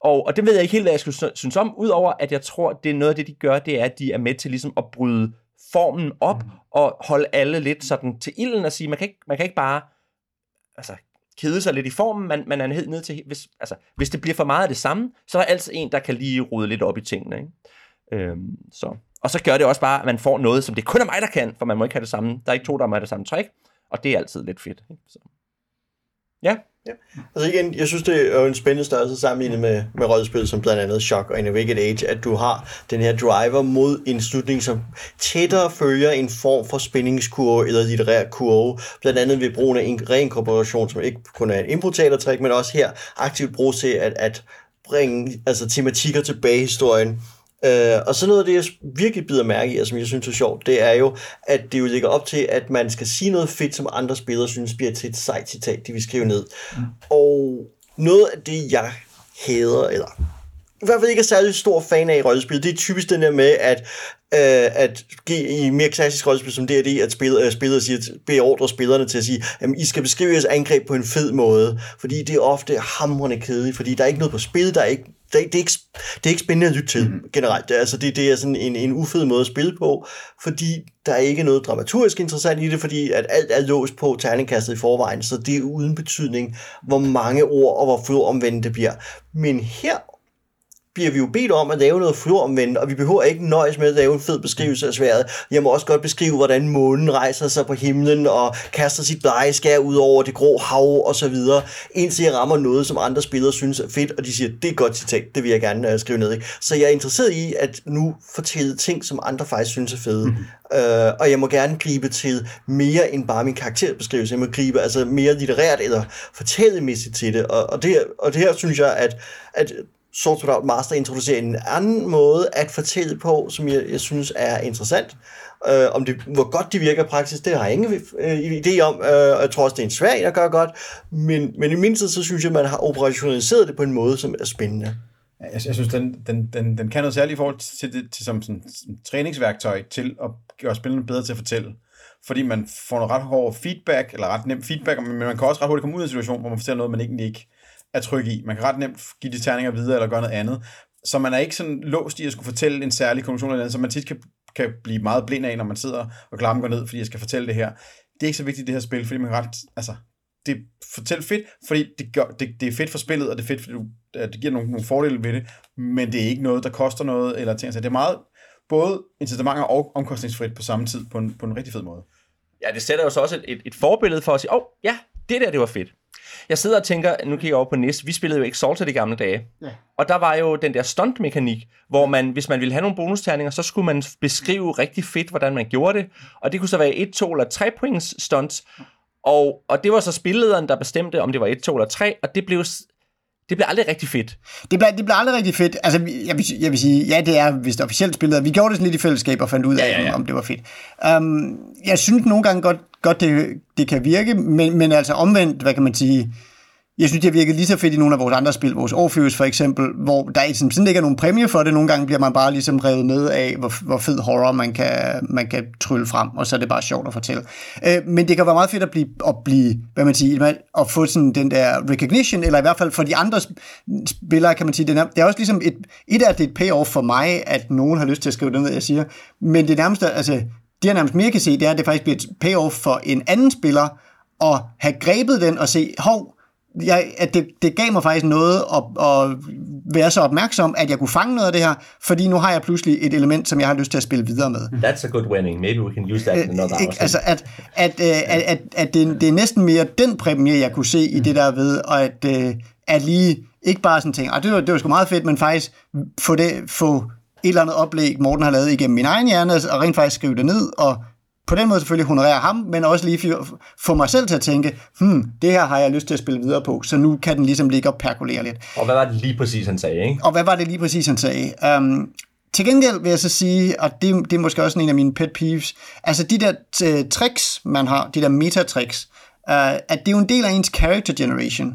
Og, og det ved jeg ikke helt, hvad jeg skulle synes om, udover at jeg tror, det er noget af det, de gør, det er, at de er med til ligesom at bryde formen op mm. og holde alle lidt sådan til ilden og sige, man kan ikke, man kan ikke bare altså, kede sig lidt i formen, man, man er helt ned til, hvis, altså, hvis det bliver for meget af det samme, så er der altid en, der kan lige rode lidt op i tingene. Ikke? Øhm, så. Og så gør det også bare, at man får noget, som det kun er mig, der kan, for man må ikke have det samme. Der er ikke to, der har det samme trick, og det er altid lidt fedt. Ikke? Så. Ja. Ja. Altså igen, jeg synes, det er en spændende størrelse sammenlignet med, med rollespil, som blandt andet Shock og In a Wicked Age, at du har den her driver mod en slutning, som tættere følger en form for spændingskurve eller litterær kurve, blandt andet ved brugen af en reinkorporation, som ikke kun er en importatortrik, men også her aktivt bruges til at, at bringe altså, tematikker tilbage i historien, Øh, og så noget af det, jeg virkelig bider mærke i, og som jeg synes er sjovt, det er jo, at det jo ligger op til, at man skal sige noget fedt, som andre spillere synes bliver til et sejt citat, de vil skrive ned. Mm. Og noget af det, jeg hader, eller i hvert fald ikke er særlig stor fan af i rollespil, det er typisk den der med, at, øh, at i mere klassisk rollespil som D&D, at spillere, spillere siger, beordrer spillerne til at sige, at I skal beskrive jeres angreb på en fed måde, fordi det er ofte hamrende kedeligt, fordi der er ikke noget på spil, der er ikke det, det, er ikke, det er ikke spændende at lytte til mm. generelt. Det, altså det, det er sådan en, en ufed måde at spille på, fordi der er ikke noget dramaturgisk interessant i det, fordi at alt er låst på terningkastet i forvejen, så det er uden betydning, hvor mange ord og hvor få omvendt det bliver. Men her bliver vi jo bedt om at lave noget floromvendt, og vi behøver ikke nøjes med at lave en fed beskrivelse af sværet. Jeg må også godt beskrive, hvordan månen rejser sig på himlen og kaster sit blegeskær ud over det grå hav og så videre, indtil jeg rammer noget, som andre spillere synes er fedt, og de siger, det er et godt citat, det vil jeg gerne uh, skrive ned. Ikke? Så jeg er interesseret i at nu fortælle ting, som andre faktisk synes er fede. Mm-hmm. Uh, og jeg må gerne gribe til mere end bare min karakterbeskrivelse. Jeg må gribe altså mere litterært eller fortællemæssigt til det. Og, og, det, og det her synes jeg, at, at Swords Without Master introducerer en anden måde at fortælle på, som jeg, jeg synes er interessant. Uh, om det, hvor godt de virker i praksis, det har jeg ingen uh, idé om. Uh, jeg tror også, det er en svag, der gør godt. Men, men i mindst så synes jeg, at man har operationaliseret det på en måde, som er spændende. Jeg, jeg synes, den, den, den, den kan noget særligt i forhold til, det, til som sådan, som træningsværktøj til at gøre spillerne bedre til at fortælle. Fordi man får noget ret hård feedback, eller ret nem feedback, men man kan også ret hurtigt komme ud af en situation, hvor man fortæller noget, man egentlig ikke at trykke i. Man kan ret nemt give de terninger videre, eller gøre noget andet. Så man er ikke sådan låst i at skulle fortælle en særlig konklusion eller andet, så man tit kan, kan blive meget blind af, når man sidder og klammer går ned, fordi jeg skal fortælle det her. Det er ikke så vigtigt i det her spil, fordi man kan ret, altså, det fortæl fedt, fordi det, gør, det, det er fedt for spillet, og det er fedt, fordi du, det giver nogle, nogle fordele ved det, men det er ikke noget, der koster noget, eller ting. Så det er meget både incitamenter og omkostningsfrit på samme tid, på en, på en rigtig fed måde. Ja, det sætter jo så også et, et, et forbillede for at sige, åh, oh, ja, det der, det var fedt. Jeg sidder og tænker, nu kigger jeg over på NIS, vi spillede jo Exalted i gamle dage. Ja. Og der var jo den der stunt-mekanik, hvor man, hvis man ville have nogle bonusterninger, så skulle man beskrive rigtig fedt, hvordan man gjorde det. Og det kunne så være et, to eller tre points stunts. Og, og det var så spillederen, der bestemte, om det var et, to eller tre, og det blev det bliver aldrig rigtig fedt. Det bliver, det bliver aldrig rigtig fedt. Altså, jeg vil, jeg vil sige, ja, det er vist officielt spillet. Vi gjorde det sådan lidt i fællesskab og fandt ud af, ja, ja, ja. om det var fedt. Um, jeg synes nogle gange godt, godt det, det kan virke, men, men altså omvendt, hvad kan man sige, jeg synes, det har virket lige så fedt i nogle af vores andre spil, vores Orpheus for eksempel, hvor der ligesom sådan ikke er nogen præmie for det. Nogle gange bliver man bare ligesom revet med af, hvor, hvor fed horror man kan, man kan trylle frem, og så er det bare sjovt at fortælle. Øh, men det kan være meget fedt at blive, at blive hvad man siger, at få sådan den der recognition, eller i hvert fald for de andre spillere, kan man sige, det er, det er også ligesom et, et af det et payoff for mig, at nogen har lyst til at skrive det ned, jeg siger, men det nærmeste, altså, det jeg nærmest mere kan se, det er, at det faktisk bliver et payoff for en anden spiller, at have grebet den og se, hov, jeg, at det, det gav mig faktisk noget at, at være så opmærksom, at jeg kunne fange noget af det her, fordi nu har jeg pludselig et element, som jeg har lyst til at spille videre med. That's a good winning. Maybe we can use that in another hour. Altså, at, at, at, at, at, at det, det er næsten mere den præmie, jeg kunne se i det der ved, og at, øh, at lige ikke bare sådan tænke, det var, det var sgu meget fedt, men faktisk få, det, få et eller andet oplæg, Morten har lavet igennem min egen hjerne, og rent faktisk skrive det ned, og på den måde selvfølgelig honorere ham, men også lige få mig selv til at tænke, hmm, det her har jeg lyst til at spille videre på, så nu kan den ligesom ligge og perkulere lidt. Og hvad var det lige præcis, han sagde, ikke? Og hvad var det lige præcis, han sagde? Um, til gengæld vil jeg så sige, og det, det er måske også en af mine pet peeves, altså de der uh, tricks, man har, de der meta-tricks, uh, at det er jo en del af ens character generation,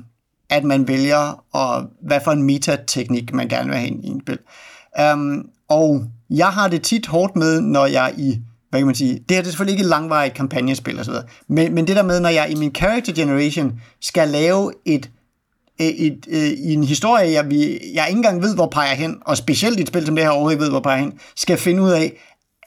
at man vælger, og hvad for en meta-teknik man gerne vil have i en spil. Um, og jeg har det tit hårdt med, når jeg i hvad kan man sige, det her det er selvfølgelig ikke et langvarigt kampagnespil og så videre, men, men det der med, når jeg i min character generation skal lave et, øh, et, et, et i en historie, jeg, jeg ikke engang ved, hvor peger hen, og specielt i et spil som det her overhovedet ikke ved, hvor peger hen, skal finde ud af,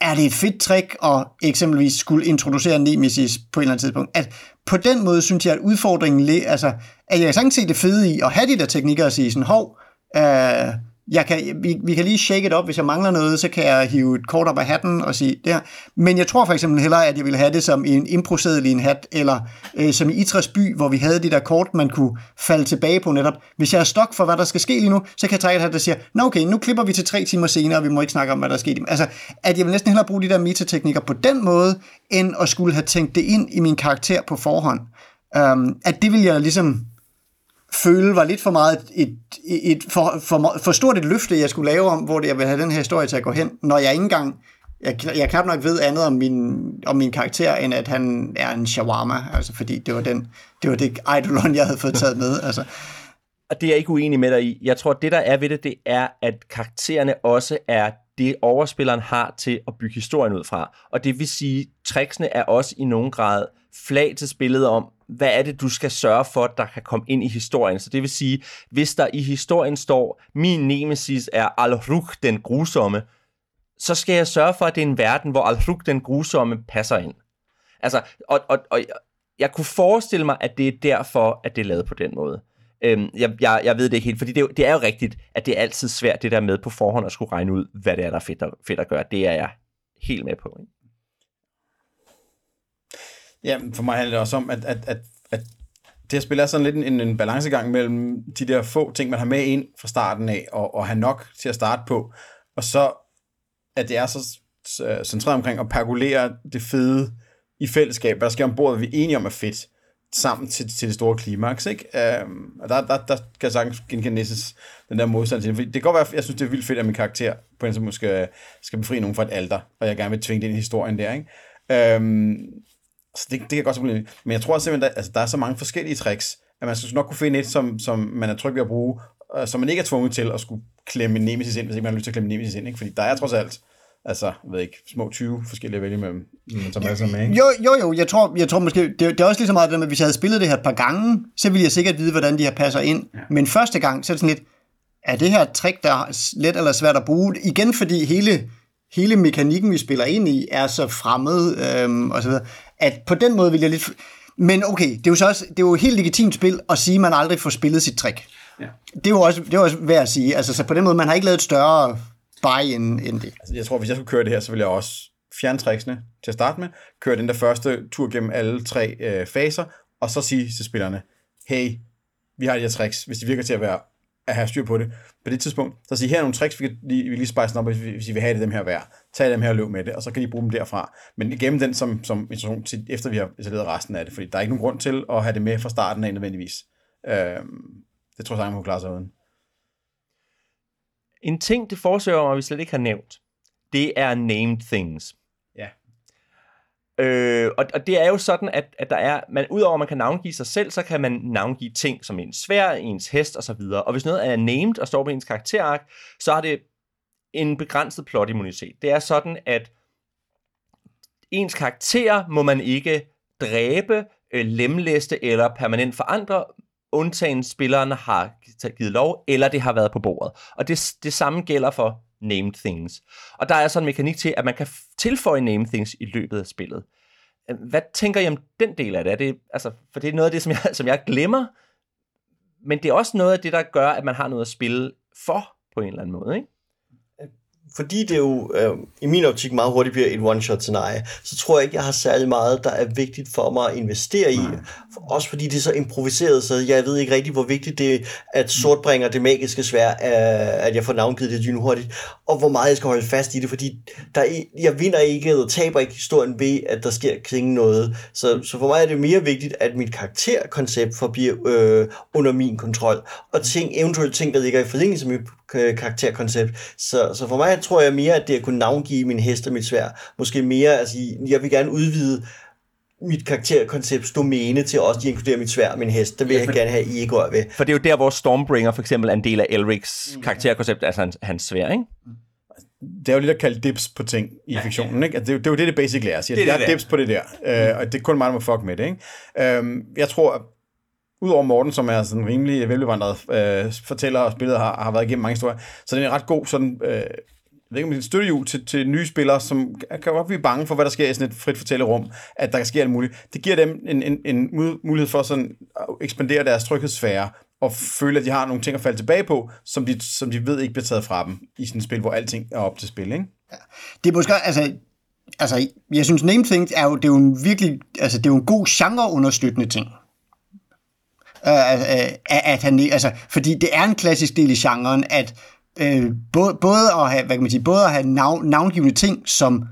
er det et fedt trick at eksempelvis skulle introducere Nemesis på et eller andet tidspunkt? At på den måde synes jeg, at udfordringen, altså, at jeg sagtens se det fede i at have de der teknikker og sige sådan, hov, øh, jeg kan, vi, vi kan lige shake it op, hvis jeg mangler noget, så kan jeg hive et kort op af hatten og sige det her. Men jeg tror for eksempel hellere, at jeg ville have det som en improseddel i en hat, eller øh, som i Itras by, hvor vi havde de der kort, man kunne falde tilbage på netop. Hvis jeg er stok for, hvad der skal ske lige nu, så kan jeg trække et hat, der siger, nå okay, nu klipper vi til tre timer senere, og vi må ikke snakke om, hvad der er sket. Altså, at jeg vil næsten hellere bruge de der metateknikker på den måde, end at skulle have tænkt det ind i min karakter på forhånd. Um, at det vil jeg ligesom føle var lidt for meget et, et, et for, for, for stort et løfte, jeg skulle lave om, hvor det, jeg vil have den her historie til at gå hen, når jeg ikke engang jeg, jeg knap nok ved andet om min, om min karakter, end at han er en shawarma, altså fordi det var, den, det var det eidolon, jeg havde fået taget med. Altså. Og det er jeg ikke uenig med dig i. Jeg tror, det der er ved det, det er, at karaktererne også er det, overspilleren har til at bygge historien ud fra. Og det vil sige, tricksene er også i nogen grad flag til spillet om, hvad er det, du skal sørge for, der kan komme ind i historien. Så det vil sige, hvis der i historien står, min nemesis er Al-Rukh den grusomme, så skal jeg sørge for, at det er en verden, hvor Al-Rukh den grusomme passer ind. Altså, og, og, og jeg kunne forestille mig, at det er derfor, at det er lavet på den måde. Øhm, jeg, jeg, jeg ved det ikke helt, fordi det, er jo- det er jo rigtigt, at det er altid svært det der med på forhånd at skulle regne ud, hvad det er, der er fedt at, fedt at gøre. Det er jeg helt med på. Ikke? Ja, for mig handler det også om, at, at, at, at det her spil er sådan lidt en, en balancegang mellem de der få ting, man har med ind fra starten af, og, og have nok til at starte på, og så at det er så øh, centreret omkring at pergolere det fede i fællesskab, hvad der sker ombord, vi er enige om er fedt, sammen til, til det store klimaks, ikke? Øhm, og der, der, der kan jeg sagtens genkende den der modstand til det. Det kan godt være, jeg synes, det er vildt fedt, at min karakter på en måde skal, skal befri nogen fra et alter, og jeg gerne vil tvinge det ind i historien der, ikke? Øhm, så det, det kan godt så blive Men jeg tror simpelthen, at altså, der er så mange forskellige tricks, at man skal nok kunne finde et, som, som man er tryg ved at bruge, øh, som man ikke er tvunget til at skulle klemme nemesis ind, hvis ikke man har lyst til at klemme nemesis ind. Ikke? Fordi der er trods alt, altså, jeg ved ikke, små 20 forskellige at vælge mellem, som er med. Ikke? Jo, jo, jo, jeg tror, jeg tror måske, det, det er også lige så meget det med, at hvis jeg havde spillet det her et par gange, så ville jeg sikkert vide, hvordan de her passer ind. Ja. Men første gang, så er det sådan lidt, er det her et trick, der er let eller svært at bruge? Igen fordi hele, hele mekanikken, vi spiller ind i, er så fremmed, øhm, og så videre, at på den måde vil jeg lidt... Men okay, det er jo så også, det er jo et helt legitimt spil at sige, at man aldrig får spillet sit trick. Ja. Det er jo også, det er også værd at sige. Altså, så på den måde, man har ikke lavet et større buy end, end det. Altså, jeg tror, hvis jeg skulle køre det her, så ville jeg også fjerne tricksene til at starte med, køre den der første tur gennem alle tre øh, faser, og så sige til spillerne, hey, vi har de her tricks, hvis de virker til at være at have styr på det. På det tidspunkt, så sige, her er nogle tricks, vi kan lige, vi lige spice op, hvis, vi- hvis I vil have det dem her værd. Tag dem her og løb med det, og så kan I bruge dem derfra. Men gemme den som, som instruktion til, efter vi har installeret resten af det, fordi der er ikke nogen grund til at have det med fra starten af nødvendigvis. Øh, det tror jeg, man kunne klare sig uden. En ting, det forsøger mig, vi slet ikke har nævnt, det er named things. Øh, og, og det er jo sådan, at, at der er, man, udover at man kan navngive sig selv, så kan man navngive ting som ens svær, ens hest osv. Og hvis noget er named og står på ens karakterark, så har det en begrænset plotimmunitet. Det er sådan, at ens karakter må man ikke dræbe, øh, lemlæste eller permanent forandre, undtagen spilleren har givet lov, eller det har været på bordet. Og det, det samme gælder for named things. Og der er så en mekanik til, at man kan tilføje named things i løbet af spillet. Øh, hvad tænker I om den del af det? Er det altså, for det er noget af det, som jeg, som jeg glemmer, men det er også noget af det, der gør, at man har noget at spille for på en eller anden måde. Ikke? Fordi det jo øh, i min optik meget hurtigt bliver et one-shot-scenarie, så tror jeg ikke, jeg har særlig meget, der er vigtigt for mig at investere i. Også fordi det er så improviseret, så jeg ved ikke rigtig, hvor vigtigt det er, at sort bringer det magiske svær, øh, at jeg får navngivet det lynhurtigt, og hvor meget jeg skal holde fast i det, fordi der er, jeg vinder ikke, eller taber ikke historien ved, at der sker kring noget. Så, så for mig er det mere vigtigt, at mit karakterkoncept forbliver øh, under min kontrol, og ting, eventuelt ting, der ligger i forlængelse øh, karakterkoncept. Så, så for mig tror jeg mere, at det at kunne navngive min hest og mit svær, måske mere, altså jeg vil gerne udvide mit karakterkoncepts domæne til også at inkludere mit svær og min hest. Det vil jeg gerne have, I ikke rører ved. For det er jo der, hvor Stormbringer for eksempel er en del af Elrics karakterkoncept, altså hans, hans svær, ikke? det er jo lidt at kalde dips på ting i ja, fiktionen, ikke? Altså, det, er jo- det er jo det, det basically er. Siger, Det det er er dips på det der, øh, og det er kun mig, der må fuck med det, ikke? Øhm, jeg tror, at udover Morten, som er sådan en rimelig velbevandret øh, fortæller og spillet har, har været igennem mange historier, så den er ret god sådan, øh, jeg ved ikke om det er et støttehjul til, til nye spillere, som kan godt blive bange for, hvad der sker i sådan et frit fortællerum, at der kan ske alt muligt. Det giver dem en, en, en mulighed for sådan at ekspandere deres tryghedssfære, og føle, at de har nogle ting at falde tilbage på, som de, som de ved ikke bliver taget fra dem i sådan et spil, hvor alting er op til spil, ikke? Det er måske, altså, altså, jeg synes Name Things er jo, det er jo en virkelig, altså, det er jo en god genre-understøttende ting. Øh, øh, øh, at, at han, altså, fordi det er en klassisk del i genren, at øh, både, både at have, hvad kan man sige, både at have navn, navngivende ting, som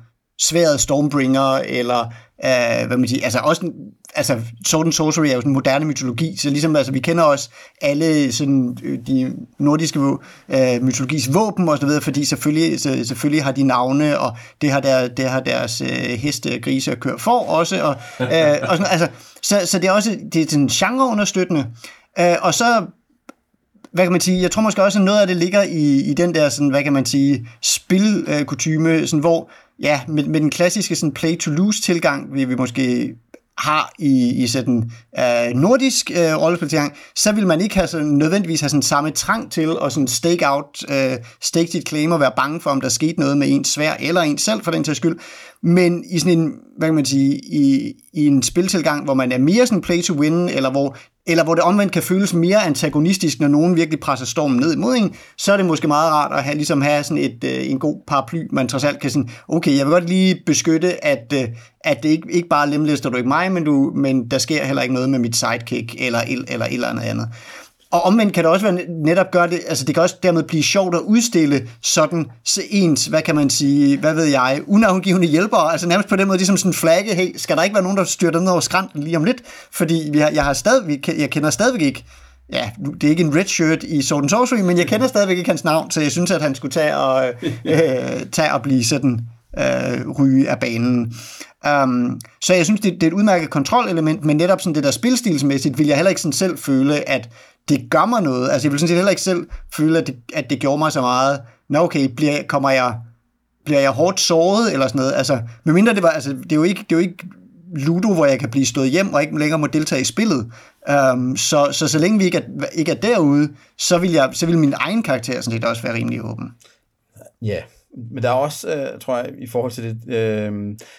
sværet Stormbringer, eller øh, hvad man siger, altså også en- altså Sword and Sorcery er jo sådan moderne mytologi, så ligesom altså vi kender også alle sådan øh, de nordiske øh, mytologis våben og så videre, fordi selvfølgelig, så, selvfølgelig har de navne, og det har, der, det har deres øh, heste, grise og kør for også, og, øh, og sådan, altså, så, så det er også det er sådan genreunderstøttende, øh, og så hvad kan man sige, jeg tror måske også, at noget af det ligger i, i den der, sådan, hvad kan man sige, spilkutyme, øh, sådan, hvor, ja, med, med den klassiske sådan, play-to-lose-tilgang, vi, vi måske har i, i sådan øh, nordisk øh, rollespiltilgang, så vil man ikke have sådan, nødvendigvis have sådan samme trang til at sådan stake out, øh, stake sit claim og være bange for, om der skete noget med ens svær eller en selv for den til skyld. Men i sådan en, hvad kan man sige, i, i en spiltilgang, hvor man er mere sådan play to win, eller hvor eller hvor det omvendt kan føles mere antagonistisk, når nogen virkelig presser stormen ned imod en, så er det måske meget rart at have, ligesom have sådan et, øh, en god paraply, man trods alt kan sådan, okay, jeg vil godt lige beskytte, at, øh, at det ikke, ikke bare lemlæster du ikke mig, men, du, men der sker heller ikke noget med mit sidekick, eller, eller, eller et eller andet andet. Og omvendt kan det også være netop gøre det, altså det kan også dermed blive sjovt at udstille sådan ens, hvad kan man sige, hvad ved jeg, unavngivende hjælpere, altså nærmest på den måde, ligesom sådan en flagge, hey, skal der ikke være nogen, der styrter ned over skrænten lige om lidt? Fordi vi har, jeg, har stadig, jeg kender stadigvæk ikke ja, det er ikke en red shirt i Sword and Sorcery, men jeg kender stadigvæk ikke hans navn, så jeg synes, at han skulle tage og, øh, tage og blive sådan øh, ryge af banen. Um, så jeg synes, det, det er et udmærket kontrolelement, men netop sådan det der spilstilsmæssigt, vil jeg heller ikke sådan selv føle, at det gør mig noget. Altså jeg vil sådan set heller ikke selv føle, at det, at det gjorde mig så meget. Nå okay, bliver, kommer jeg, bliver jeg hårdt såret eller sådan noget? Altså, medmindre det var, altså det er jo ikke, det er jo ikke Ludo, hvor jeg kan blive stået hjem og ikke længere må deltage i spillet. Um, så, så så længe vi ikke er, ikke er derude, så vil, jeg, så vil min egen karakter sådan set også være rimelig åben. Ja, men der er også, øh, tror jeg, i forhold til det, øh,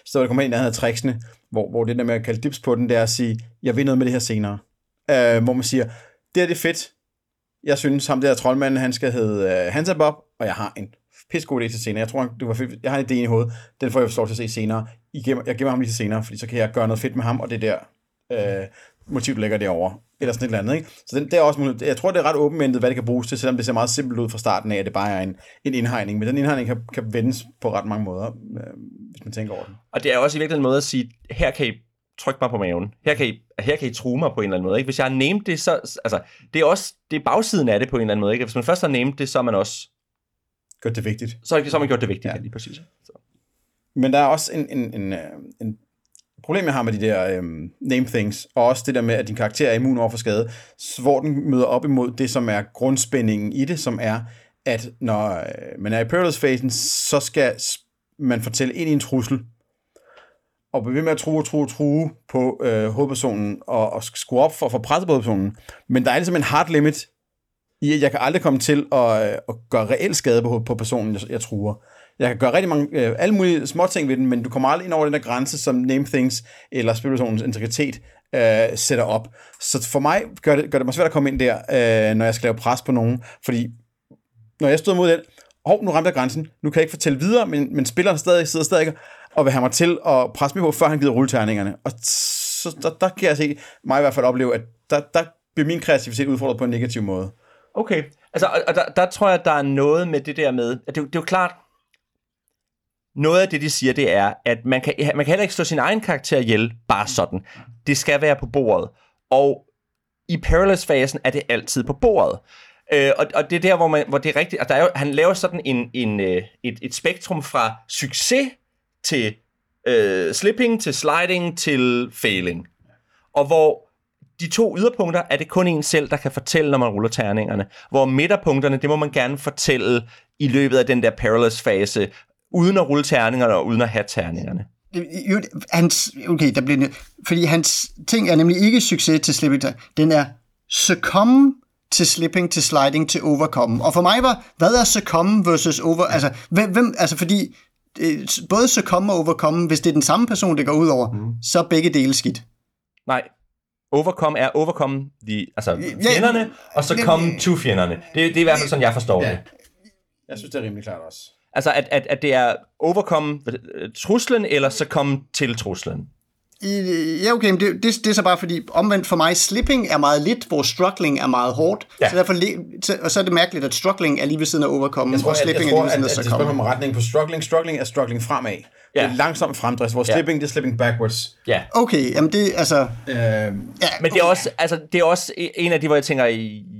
så der kommer ind, der hedder tricksene, hvor, hvor det der med at kalde dips på den, det er at sige, jeg vil noget med det her senere. Øh, hvor man siger, det er det fedt. Jeg synes, ham der troldmanden, han skal hedde øh, uh, Hansa Bob, og jeg har en pissegod idé til senere. Jeg tror, du var fedt. Jeg har en idé i hovedet. Den får jeg lov til at se senere. I gemmer, jeg gemmer ham lige til senere, fordi så kan jeg gøre noget fedt med ham, og det der øh, uh, motiv ligger derovre. Eller sådan et eller andet. Ikke? Så den, det er også, jeg tror, det er ret åbenvendet, hvad det kan bruges til, selvom det ser meget simpelt ud fra starten af, at det bare er en, en indhegning. Men den indhegning kan, kan vendes på ret mange måder, øh, hvis man tænker over den. Og det er også i virkeligheden en måde at sige, her kan I trykke mig på maven. Her kan, I, her kan I true mig på en eller anden måde. Ikke? Hvis jeg har named det, så... Altså, det er også det er bagsiden af det på en eller anden måde. Ikke? Hvis man først har named det, så er man også... Gjort det vigtigt. Så, så har man gjort det vigtigt, ja. lige præcis. Så. Men der er også en, en, en, en problem, jeg har med de der um, name things, og også det der med, at din karakter er immun over for skade, hvor den møder op imod det, som er grundspændingen i det, som er, at når øh, man er i perilous-fasen, så skal man fortælle ind i en trussel, og blive ved med at true og true og true på øh, hovedpersonen, og, og skrue op for at få presset på hovedpersonen. Men der er ligesom en hard limit i, at jeg kan aldrig komme til at, øh, at gøre reel skade på, på personen, jeg, jeg truer. Jeg kan gøre rigtig mange, øh, alle mulige små ting ved den, men du kommer aldrig ind over den der grænse, som name things eller spilpersonens integritet øh, sætter op. Så for mig gør det, gør det mig svært at komme ind der, øh, når jeg skal lave pres på nogen, fordi når jeg stod mod den, hov, nu ramte jeg grænsen, nu kan jeg ikke fortælle videre, men, men spilleren stadig, sidder stadig og vil have mig til at presse mig på, før han gider rulleterningerne. Og så der, der kan jeg se, mig i hvert fald opleve, at der, der bliver min kreativitet udfordret på en negativ måde. Okay, altså, og der, der tror jeg, at der er noget med det der med, at det, det er jo klart, noget af det, de siger, det er, at man kan, man kan heller ikke slå sin egen karakter ihjel bare sådan. Det skal være på bordet. Og i Perilous-fasen er det altid på bordet. Øh, og, og det er der, hvor, man, hvor det er rigtigt. Og der er jo, han laver sådan en, en, øh, et, et spektrum fra succes til øh, slipping, til sliding, til failing. Og hvor de to yderpunkter er det kun en selv, der kan fortælle, når man ruller terningerne. Hvor midterpunkterne, det må man gerne fortælle i løbet af den der perilous fase, uden at rulle terningerne og uden at have terningerne. Hans, okay, der bliver, fordi hans ting er nemlig ikke succes til slipping. Den er succumb til slipping, til sliding, til overcome. Og for mig var, hvad er succumb versus over... Altså, hvem, hvem, altså fordi både succumb og overcome, hvis det er den samme person, det går ud over, mm. så er begge dele skidt. Nej, overcome er overcome de, altså fjenderne, ja, og så komme to fjenderne. Det, det er i hvert fald sådan, jeg forstår ja. det. Jeg synes, det er rimelig klart også. Altså, at, at, at det er overkomme truslen, eller så komme til truslen. Ja, okay, men det, det, det er så bare fordi, omvendt for mig, slipping er meget lidt, hvor struggling er meget hårdt. Ja. Så derfor, og så er det mærkeligt, at struggling er lige ved siden af overkomme, jeg tror, og slipping jeg, jeg tror, er lige ved siden af succumb. Det er et retning på struggling. Struggling er struggling fremad. Ja. Det er langsom fremdrift, hvor ja. slipping, det er slipping backwards. Ja. Okay, jamen det, altså... Øh, ja, men det er, også, altså, det er også en af de, hvor jeg tænker,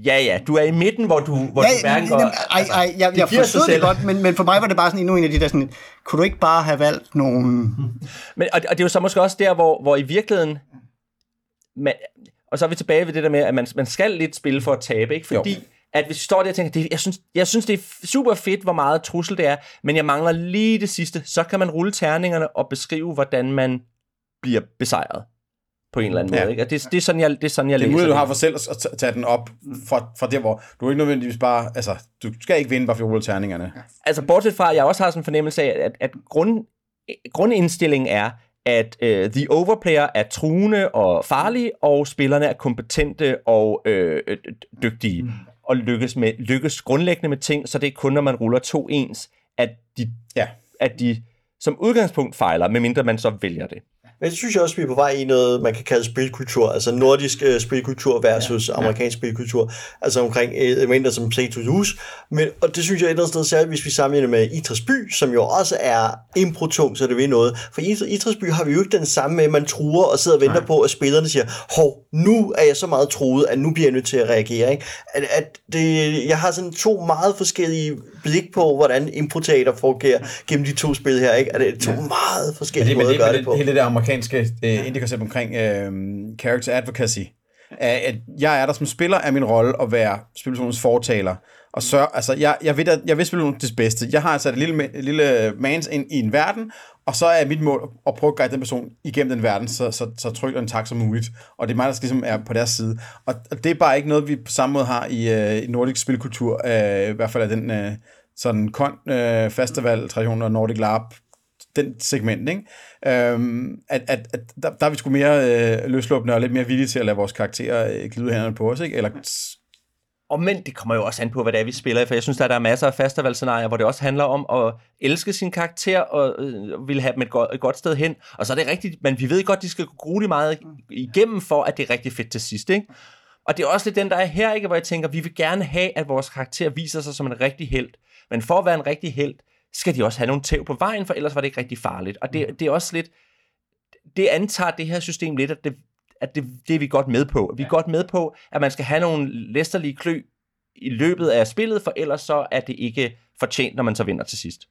ja, ja, du er i midten, hvor du, hvor ja, du mærker... Jamen, ej, altså, ej, jeg, jeg forstod det godt, men, men for mig var det bare sådan endnu en af de der sådan, kunne du ikke bare have valgt nogle... Men, og, og det er jo så måske også der, hvor, hvor i virkeligheden... Man, og så er vi tilbage ved det der med, at man, man skal lidt spille for at tabe, ikke? Fordi... Jo at hvis vi står der og tænker, det, jeg, synes, jeg synes, det er super fedt, hvor meget trussel det er, men jeg mangler lige det sidste, så kan man rulle terningerne og beskrive, hvordan man bliver besejret på en eller anden ja. måde. Ikke? Og det, det, er sådan, jeg, det er sådan, jeg det er læser du har for selv at tage den op fra, fra der, hvor du ikke nødvendigvis bare... Altså, du skal ikke vinde, bare for at rulle terningerne. Altså, bortset fra, at jeg også har sådan en fornemmelse af, at, at grund, grundindstillingen er, at øh, The Overplayer er truende og farlig, og spillerne er kompetente og øh, øh, dygtige, mm. Og lykkes, med, lykkes grundlæggende med ting, så det er kun, når man ruller to ens, at de, Ja. at de som udgangspunkt fejler, medmindre man så vælger det. Men det synes jeg også, vi er på vej i noget, man kan kalde spilkultur, altså nordisk øh, spilkultur versus ja, ja. amerikansk spilkultur, altså omkring øh, elementer som play to use. Men, og det synes jeg et eller andet sted, særligt hvis vi sammenligner med Idræts by, som jo også er impro-tung, så det vil noget. For i Idræts by har vi jo ikke den samme med, at man truer og sidder og venter Nej. på, at spillerne siger, hov, nu er jeg så meget truet, at nu bliver jeg nødt til at reagere. Ikke? At, at det, jeg har sådan to meget forskellige blik på, hvordan improteater fungerer gennem de to spil her. Ikke? At det er to ja. meget forskellige måder at gøre det på. Hele det der amerikanske øh, indie-koncept omkring øh, character advocacy. At jeg er der som spiller af min rolle at være spilpersonens fortaler. Og så, altså, jeg, jeg, ved, at, jeg vil spille det bedste. Jeg har altså et lille, et lille mans ind i en verden, og så er mit mål at prøve at guide den person igennem den verden, så, så, så trygt og tak som muligt. Og det er mig, der ligesom er på deres side. Og, og det er bare ikke noget, vi på samme måde har i, øh, i nordisk spilkultur, øh, i hvert fald af den øh, sådan kon øh, festival, tradition og Nordic LARP, den segment, ikke? Øhm, at, at, at der, der er vi sgu mere øh, løslåbende og lidt mere villige til at lade vores karakterer øh, glide hænderne på os, ikke? Eller Og men det kommer jo også an på, hvad det er, vi spiller i, for jeg synes, at der er masser af festivalscenarier, hvor det også handler om at elske sin karakter og øh, vil have dem et godt, et godt sted hen. Og så er det rigtigt, men vi ved godt, at de skal gå grueligt meget igennem, for at det er rigtig fedt til sidst, ikke? Og det er også lidt den, der er her, ikke? hvor jeg tænker, vi vil gerne have, at vores karakter viser sig som en rigtig held. Men for at være en rigtig held, skal de også have nogle tæv på vejen, for ellers var det ikke rigtig farligt. Og det, det er også lidt, det antager det her system lidt, at det, at det, det er vi godt med på. Vi er godt med på, at man skal have nogle læsterlige klø i løbet af spillet, for ellers så er det ikke fortjent, når man så vinder til sidst.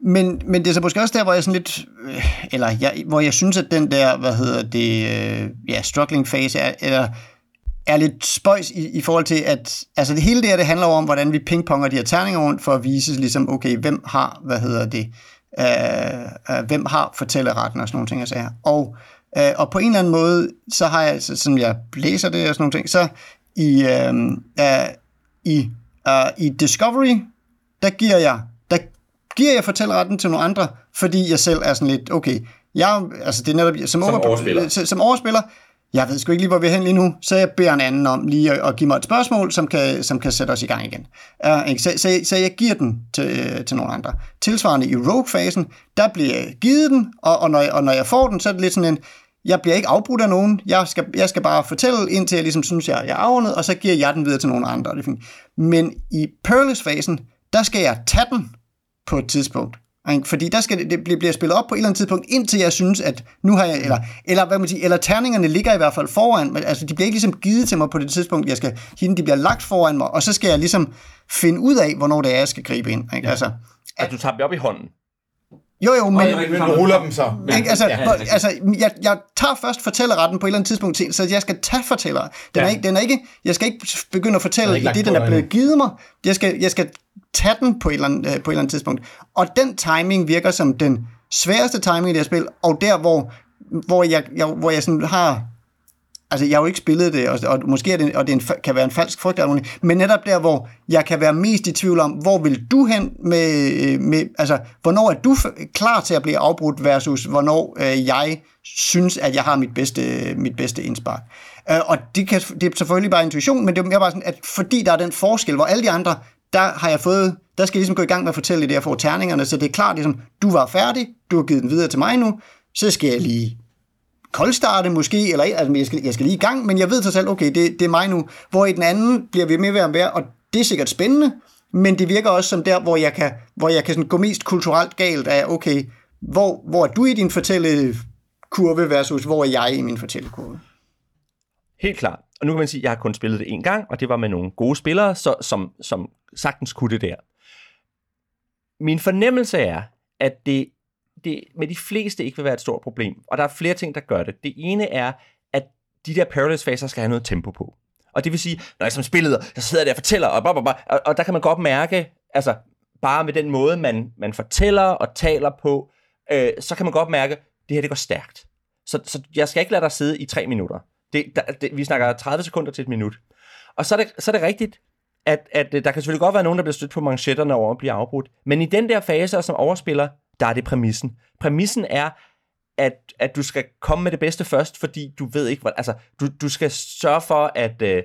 Men, men det er så måske også der, hvor jeg sådan lidt, øh, eller jeg, hvor jeg synes, at den der, hvad hedder det, øh, ja, struggling phase er, eller, er lidt spøjs i, i forhold til, at altså det hele det her, det handler om, hvordan vi pingponger de her terninger rundt, for at vise ligesom, okay, hvem har, hvad hedder det, øh, øh, hvem har fortælleretten og sådan nogle ting, jeg siger. Og, øh, og på en eller anden måde, så har jeg, så, som jeg læser det og sådan nogle ting, så i, øh, øh, i, øh, i Discovery, der giver jeg, der giver jeg fortælleretten til nogle andre, fordi jeg selv er sådan lidt, okay, jeg, altså det er netop, som, Som overspiller. som, som overspiller, jeg ved sgu ikke lige, hvor vi er hen lige nu, så jeg beder en anden om lige at, at give mig et spørgsmål, som kan, som kan sætte os i gang igen. Uh, ikke? Så, så, så jeg giver den til, øh, til nogle andre. Tilsvarende i Rogue-fasen, der bliver jeg givet den, og, og, når jeg, og når jeg får den, så er det lidt sådan en, jeg bliver ikke afbrudt af nogen, jeg skal, jeg skal bare fortælle, indtil jeg ligesom synes, jeg, jeg er afrundet, og så giver jeg den videre til nogle andre. Det er fint. Men i Peerless-fasen, der skal jeg tage den på et tidspunkt. Ikke? Fordi der skal det, det bliver- spillet op på et eller andet tidspunkt, indtil jeg synes, at nu har jeg, eller, eller hvad man siger, eller terningerne ligger i hvert fald foran, men altså de bliver ikke ligesom givet til mig på det tidspunkt, jeg skal hende, de bliver lagt foran mig, og så skal jeg ligesom finde ud af, hvornår det er, jeg skal gribe ind. Ikke? Altså, At du tager dem op i hånden. jo jo, men, men du ruller dem så. ikke? Altså, ja, altså jeg, jeg tager først fortællerretten på et eller andet tidspunkt, til, så jeg skal tage fortæller. Den, ja. er Ja. ikke, den er ikke, jeg skal ikke begynde at fortælle i det, den er blevet givet mig. Jeg skal, jeg skal tage den på et, eller andet, øh, på et eller andet tidspunkt. Og den timing virker som den sværeste timing i det her spil, og der, hvor, hvor jeg, jeg, hvor jeg sådan har Altså, jeg har jo ikke spillet det, og, og måske er det, og det er en, kan være en falsk frygt, eller men netop der, hvor jeg kan være mest i tvivl om, hvor vil du hen med, øh, med altså, hvornår er du f- klar til at blive afbrudt, versus hvornår øh, jeg synes, at jeg har mit bedste, øh, mit bedste indspark. Øh, og det, kan, det er selvfølgelig bare intuition, men det er mere bare sådan, at fordi der er den forskel, hvor alle de andre, der har jeg fået, der skal jeg ligesom gå i gang med at fortælle det, jeg får terningerne, så det er klart, ligesom, du var færdig, du har givet den videre til mig nu, så skal jeg lige koldstarte måske, eller altså, jeg, skal, jeg skal lige i gang, men jeg ved til selv, okay, det, det er mig nu. Hvor i den anden bliver vi med ved at være, og det er sikkert spændende, men det virker også som der, hvor jeg kan, hvor jeg kan sådan gå mest kulturelt galt af, okay, hvor, hvor er du i din fortællekurve versus hvor er jeg i min fortællekurve? Helt klart. Og nu kan man sige, at jeg har kun spillet det en gang, og det var med nogle gode spillere, så, som, som sagtens kunne det der. Min fornemmelse er, at det, det med de fleste ikke vil være et stort problem. Og der er flere ting, der gør det. Det ene er, at de der perilous-faser skal have noget tempo på. Og det vil sige, når jeg som spilleder, jeg sidder der og fortæller, og, blah, og, og der kan man godt mærke, altså bare med den måde, man, man fortæller og taler på, øh, så kan man godt mærke, at det her det går stærkt. Så, så jeg skal ikke lade dig sidde i tre minutter. Det, der, det, vi snakker 30 sekunder til et minut. Og så er det, så er det rigtigt, at, at øh, der kan selvfølgelig godt være nogen, der bliver stødt på manchetterne over at blive afbrudt. Men i den der fase, som overspiller, der er det præmissen. Præmissen er, at, at du skal komme med det bedste først, fordi du ved ikke, hvad, altså, du, du skal sørge for, at, øh,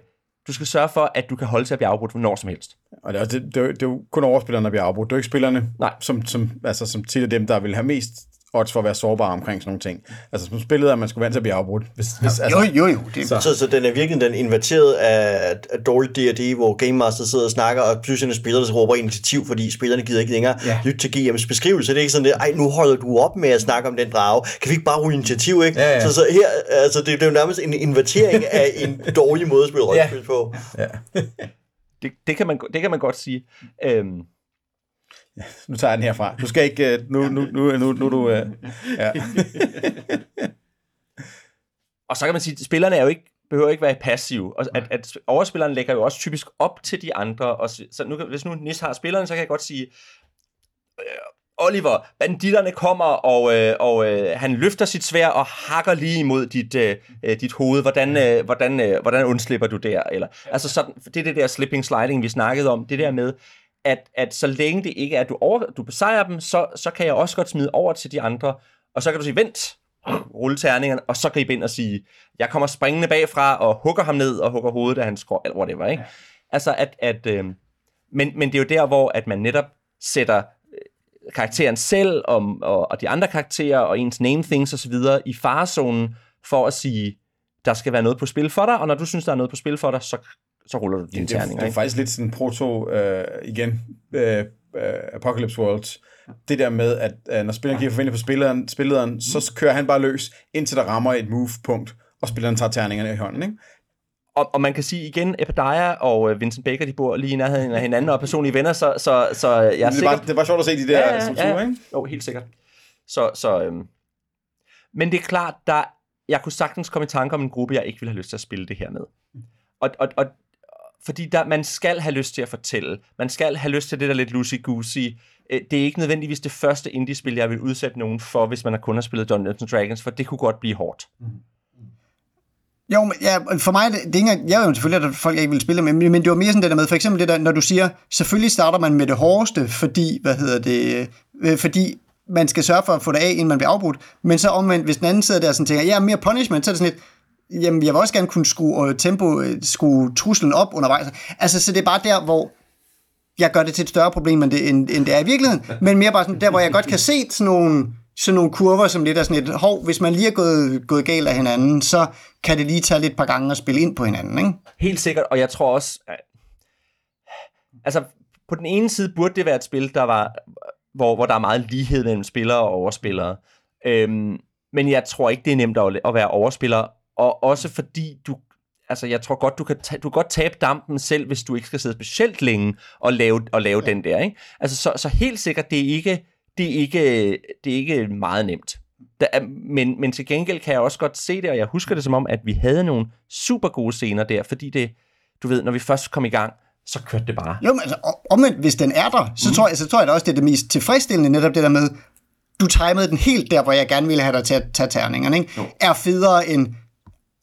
du skal sørge for, at du kan holde til at blive afbrudt når som helst. Og det, er, det, det, er jo- det er jo kun overspillerne, der bliver afbrudt. Det er jo ikke spillerne, Nej. som, som, altså, som tit er dem, der vil have mest odds for at være sårbare omkring sådan nogle ting. Altså som spillet er, man skulle vant til at blive afbrudt. Hvis, hvis, altså, Jo, jo, jo. Det, Så- Så, så den er virkelig den inverteret af, af dårlig D&D, hvor Game Master sidder og snakker, og pludselig spillerne så råber initiativ, fordi spillerne gider ikke længere Ja. lytte til GM's beskrivelse. Det er ikke sådan, at, ej, nu holder du op med at snakke om den drage. Kan vi ikke bare rulle initiativ, ikke? Ja, ja. Så, så her, altså, det, det er jo nærmest en invertering af en dårlig måde at spille rollespil på. Det, det, kan, man, det kan man godt sige. Øhm, nu tager jeg den herfra. Du skal ikke... øh, Nu, nu, nu, nu, nu, nu øh, ja. og så kan man sige, at spillerne er jo ikke, behøver ikke være passive. Og at, at overspilleren lægger jo også typisk op til de andre. Og så, nu, hvis nu Nis har spilleren, så kan jeg godt sige, øh, Oliver, banditterne kommer, og, øh, og øh, han løfter sit svær og hakker lige imod dit, øh, dit hoved. Hvordan, øh, hvordan, øh, hvordan undslipper du der? Eller, altså sådan, det er det der slipping sliding, vi snakkede om. Det der med, at, at så længe det ikke er, at du, over, du besejrer dem, så, så kan jeg også godt smide over til de andre. Og så kan du sige, vent, rulle terningerne, og så gribe ind og sige, jeg kommer springende bagfra og hugger ham ned og hugger hovedet af hans skår, eller whatever, ikke? Altså, at, at øh, men, men det er jo der, hvor at man netop sætter øh, karakteren selv og, og, og de andre karakterer og ens name things osv. i farezonen for at sige, der skal være noget på spil for dig, og når du synes, der er noget på spil for dig, så, så ruller du dine det, er, terninger. det er ikke? faktisk lidt sådan proto, øh, igen, øh, øh, Apocalypse World. Det der med, at øh, når spilleren kigger forventeligt på spilleren, spilleren, så kører han bare løs, indtil der rammer et move-punkt, og spilleren tager terningerne i hånden, ikke? og, og man kan sige igen, Epidia og øh, Vincent Baker, de bor lige i nærheden af hinanden og er personlige venner, så, så, så jeg er Det er, sikker bare, det er bare sjovt at se de der ja, strukturer, ja, ja. ikke? Jo, helt sikkert. Så, så, øhm. Men det er klart, der, jeg kunne sagtens komme i tanke om en gruppe, jeg ikke ville have lyst til at spille det her med. Og, og, og fordi der, man skal have lyst til at fortælle. Man skal have lyst til det der lidt loosey-goosey. Øh, det er ikke nødvendigvis det første indie-spil, jeg vil udsætte nogen for, hvis man har kun har spillet Dungeons and Dragons, for det kunne godt blive hårdt. Mm. Jo, men ja, for mig, det, det er ikke jeg er jo selvfølgelig, at folk ikke vil spille, men, men det var mere sådan det der med, for eksempel det der, når du siger, selvfølgelig starter man med det hårdeste, fordi, hvad hedder det, øh, fordi man skal sørge for at få det af, inden man bliver afbrudt, men så omvendt, hvis den anden sidder der og sådan tænker, ja, mere punishment, så er det sådan lidt, jamen, jeg vil også gerne kunne skrue øh, tempo, øh, skrue truslen op undervejs. Altså, så det er bare der, hvor jeg gør det til et større problem, end det, end, end det er i virkeligheden, men mere bare sådan der, hvor jeg godt kan se sådan nogle, sådan nogle kurver, som lidt er sådan et, hov, hvis man lige er gået, gået galt af hinanden, så kan det lige tage lidt par gange at spille ind på hinanden, ikke? Helt sikkert, og jeg tror også, at, altså på den ene side burde det være et spil, der var, hvor, hvor der er meget lighed mellem spillere og overspillere. Øhm, men jeg tror ikke, det er nemt at, at være overspiller, og også fordi du, altså jeg tror godt, du kan, ta- du kan godt tabe dampen selv, hvis du ikke skal sidde specielt længe og lave, og lave ja. den der, ikke? Altså så, så helt sikkert, det er ikke, det er ikke, det er ikke meget nemt. Der er, men, men til gengæld kan jeg også godt se det, og jeg husker det som om, at vi havde nogle super gode scener der, fordi det, du ved, når vi først kom i gang, så kørte det bare. Jo, men altså, om- omvendt, hvis den er der, så, mm. tror jeg, så tror jeg da også, det er det mest tilfredsstillende, netop det der med, du timede den helt der, hvor jeg gerne ville have dig til at tage terningerne, ikke? Jo. er federe end,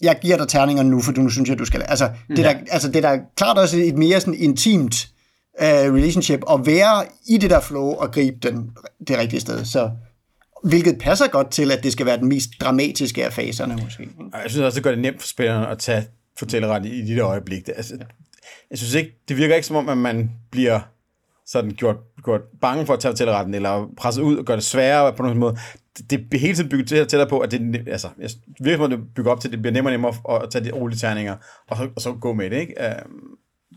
jeg giver dig terningerne nu, for du nu synes jeg, du skal... Altså, det, er der, altså, det er da klart også et mere sådan intimt uh, relationship, at være i det der flow og gribe den det rigtige sted. Så, hvilket passer godt til, at det skal være den mest dramatiske af faserne, måske. jeg synes også, det gør det nemt for spillerne at tage fortælleret i, de der øjeblik. Det, altså, jeg synes ikke, det virker ikke som om, at man bliver sådan gjort, gjort bange for at tage fortælleretten, eller presset ud og gøre det sværere på nogen måde. Det, er hele tiden bygget til, tættere på, at det, altså, jeg- virkelig virker som det bygger op til, at det bliver nemmere og nemmere at, tage de rolige terninger, og så, og så gå med det, ikke? Øh,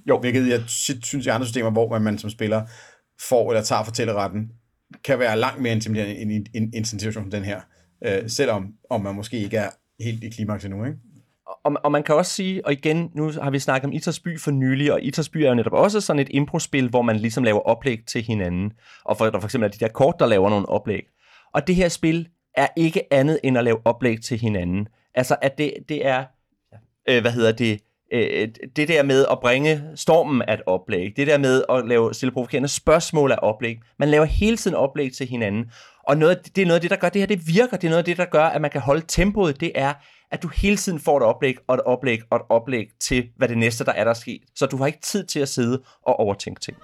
jo. Hvilket jeg synes i andre systemer, hvor man som spiller får eller tager fortælleretten, kan være langt mere intimiderende end i en, en, en situation som den her. Øh, selvom om man måske ikke er helt i klimaks endnu, ikke? Og, og man kan også sige, og igen, nu har vi snakket om Iters by for nylig, og Iters by er jo netop også sådan et improspil, hvor man ligesom laver oplæg til hinanden. Og for, der for eksempel er de der kort, der laver nogle oplæg. Og det her spil er ikke andet end at lave oplæg til hinanden. Altså, at det, det er, øh, hvad hedder det, øh, det der med at bringe stormen af et oplæg, det der med at lave stille provokerende spørgsmål af oplæg. Man laver hele tiden oplæg til hinanden. Og noget, det- er noget af det, der gør det her, det virker. Det er noget af det, der gør, at man kan holde tempoet. Det er, at du hele tiden får et oplæg, og et oplæg, og et oplæg til, hvad det næste, der er der sket. Så du har ikke tid til at sidde og overtænke ting.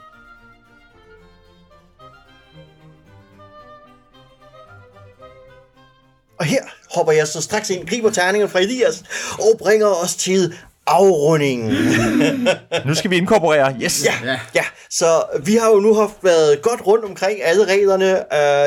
Og her hopper jeg så straks ind, griber terningen fra Elias og bringer os til afrundingen. Nu skal vi inkorporere. Yes. Ja, ja, så vi har jo nu haft været godt rundt omkring alle reglerne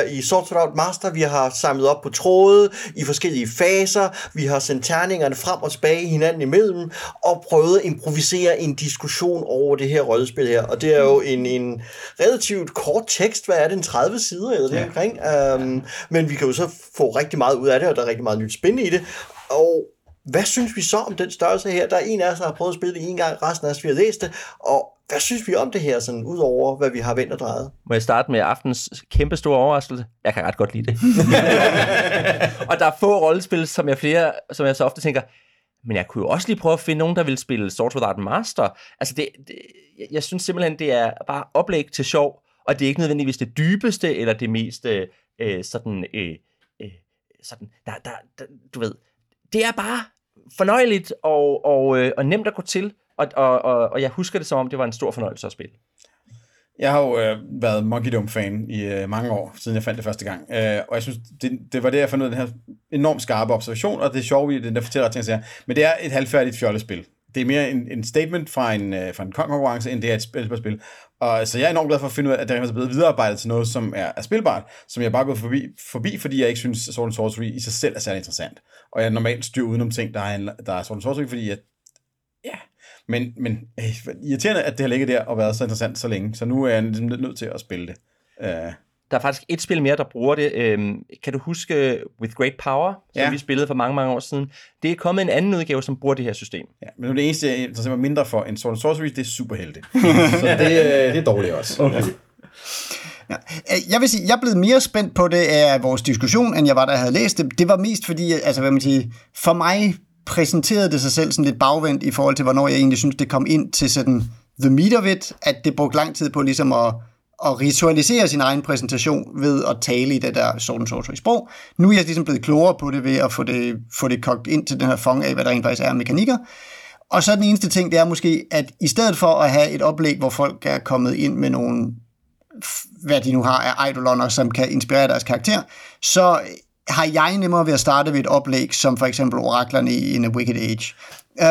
uh, i Sorted Out Master. Vi har samlet op på tråde i forskellige faser. Vi har sendt terningerne frem og tilbage hinanden imellem og prøvet at improvisere en diskussion over det her rollespil her. Og det er jo en, en relativt kort tekst. Hvad er det? En 30 sider eller det ja. omkring? Um, men vi kan jo så få rigtig meget ud af det, og der er rigtig meget nyt spændende i det. Og hvad synes vi så om den størrelse her? Der er en af os, der har prøvet at spille det en gang, resten af os, vi har læst det. Og hvad synes vi om det her, sådan ud over hvad vi har vendt og drejet? Må jeg starte med aftens kæmpe store overraskelse? Jeg kan ret godt lide det. og der er få rollespil, som jeg, flere, som jeg så ofte tænker, men jeg kunne jo også lige prøve at finde nogen, der vil spille Sword Without Master. Altså, det, det, jeg synes simpelthen, det er bare oplæg til sjov, og det er ikke nødvendigvis det dybeste, eller det mest øh, sådan, øh, øh, sådan der, der, der, du ved, det er bare fornøjeligt og, og, øh, og nemt at gå til, og, og, og, og jeg husker det som om, det var en stor fornøjelse at spille. Jeg har jo øh, været Monkey Dome-fan i øh, mange år, siden jeg fandt det første gang. Øh, og jeg synes, det, det var det, jeg fandt ud af den her enormt skarpe observation, og det er sjovt, at den der fortæller ting, jeg Men det er et halvfærdigt fjollespil. Det er mere en, en statement fra en, øh, fra en konkurrence, end det er et spil, på spil. Og så jeg er enormt glad for at finde ud af, at der er blevet viderearbejdet til noget, som er, er spilbart, som jeg bare er gået forbi, forbi, fordi jeg ikke synes, at Sword and Sorcery i sig selv er særlig interessant. Og jeg normalt styrer udenom ting, der er, der er Sword and Sorcery, fordi jeg, ja, men, men øh, irriterende, at det har ligget der og været så interessant så længe. Så nu er jeg ligesom nødt til at spille det. Uh, der er faktisk et spil mere, der bruger det. Øhm, kan du huske With Great Power, som ja. vi spillede for mange, mange år siden? Det er kommet en anden udgave, som bruger det her system. Ja, men det eneste, jeg interesserer mig mindre for end Sword Sorcery, det er superhelte. så det, det er dårligt også. Okay. Ja. Jeg vil sige, jeg er blevet mere spændt på det af vores diskussion, end jeg var, da jeg havde læst det. Det var mest fordi, altså hvad man siger, for mig præsenterede det sig selv sådan lidt bagvendt i forhold til, hvornår jeg egentlig synes, det kom ind til sådan the meat of it, at det brugte lang tid på ligesom at at ritualisere sin egen præsentation ved at tale i det der Sword and Sorcery sprog. Nu er jeg ligesom blevet klogere på det ved at få det, få det kogt ind til den her fong af, hvad der rent faktisk er af mekanikker. Og så den eneste ting, det er måske, at i stedet for at have et oplæg, hvor folk er kommet ind med nogle, hvad de nu har af idoloner, som kan inspirere deres karakter, så har jeg nemmere ved at starte ved et oplæg, som for eksempel oraklerne i In a Wicked Age.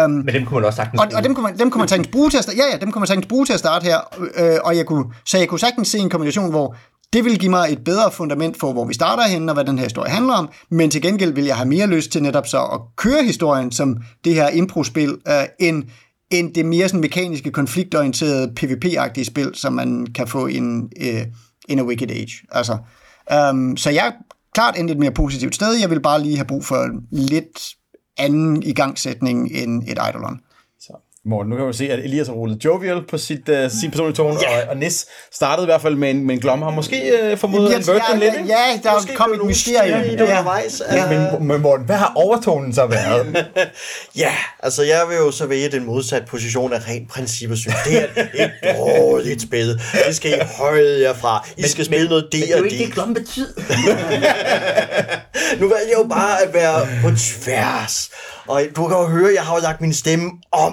Um, Men dem kunne man også sagtens og, og dem kunne man, dem kunne man sagtens bruge til at ja, ja, dem kunne man sagtens bruge til at starte her, øh, og jeg kunne, så jeg kunne sagtens se en kombination, hvor det vil give mig et bedre fundament for, hvor vi starter henne, og hvad den her historie handler om, men til gengæld vil jeg have mere lyst til netop så at køre historien som det her impro-spil, øh, end, end det mere sådan mekaniske, konfliktorienterede PvP-agtige spil, som man kan få i en, øh, in a Wicked Age. Altså, um, så jeg er klart endt et mere positivt sted. Jeg vil bare lige have brug for lidt anden igangsætning end et Eidolon. Morten, nu kan man se, at Elias har rullet jovial på sit, uh, sin personlige tone, yeah. og, og Nis startede i hvert fald med en, med en glom. Har måske uh, formodet en virgin ja, lidt? Ja, der måske kom et mysterium. Ja. Ja. Men, men Morten, hvad har overtonen så været? ja, altså jeg vil jo så vælge den modsatte position af rent princippet. Det er et dårligt spil. Det skal I holde jer fra. I men, skal spille men, noget D&D. Men det er jo ikke det, glom betyder. nu vælger jeg jo bare at være på tværs. Og du kan jo høre, jeg har jo lagt min stemme om.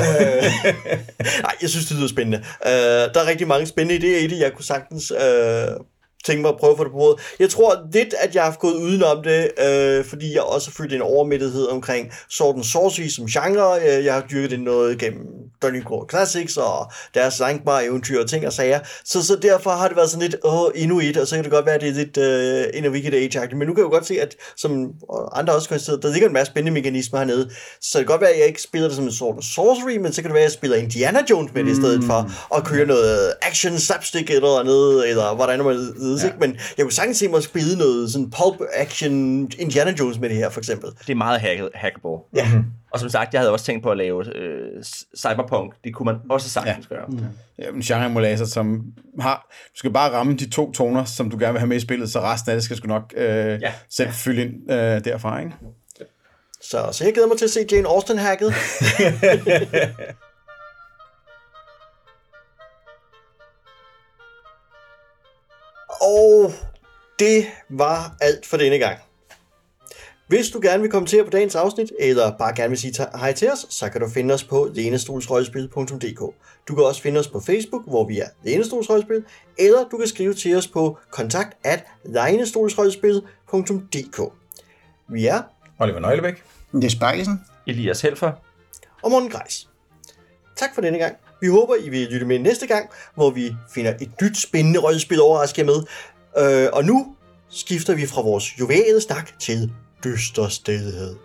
øh, nej, jeg synes, det lyder spændende. Øh, der er rigtig mange spændende idéer i det. Jeg kunne sagtens øh, tænke mig at prøve at få det på bordet. Jeg tror lidt, at jeg har gået udenom det, øh, fordi jeg også har følt en overmættethed omkring Sword and Sorcery som genre. Øh, jeg har dyrket det noget gennem Core Classics og deres sangbare eventyr og ting og sager. Så, så derfor har det været sådan lidt, åh, endnu et, og så kan det godt være, at det er lidt in a wicked age Men nu kan jeg jo godt se, at som andre også konstateret, der ligger en masse spændende mekanismer hernede. Så det kan godt være, at jeg ikke spiller det som en and Sorcery, men så kan det være, at jeg spiller Indiana Jones med det mm. i stedet for, at køre noget action, slapstick eller andet, eller hvordan man ledes, ja. ikke? Men jeg kunne sagtens se mig spille noget sådan pulp action Indiana Jones med det her, for eksempel. Det er meget hack- hackable. Ja. Mm-hmm. Og som sagt, jeg havde også tænkt på at lave øh, cyberpunk. Det kunne man også sagtens ja. gøre. Mm. Ja, en genre emulator, som har... Du skal bare ramme de to toner, som du gerne vil have med i spillet, så resten af det skal du nok øh, ja. selv fylde ind øh, derfra, ikke? Så, så jeg glæder mig til at se Jane Austen hacket. Og det var alt for denne gang. Hvis du gerne vil kommentere på dagens afsnit, eller bare gerne vil sige hej til os, så kan du finde os på lenestolsrøgspil.dk. Du kan også finde os på Facebook, hvor vi er Lenestolsrøgspil, eller du kan skrive til os på kontakt at. Vi er Oliver Nøglebæk. Det er Spejlesen. Elias Helfer. og Morten Greis. Tak for denne gang. Vi håber, I vil lytte med næste gang, hvor vi finder et nyt spændende rollespil overraske med. Øh, og nu skifter vi fra vores joviale snak til dyster stedighed.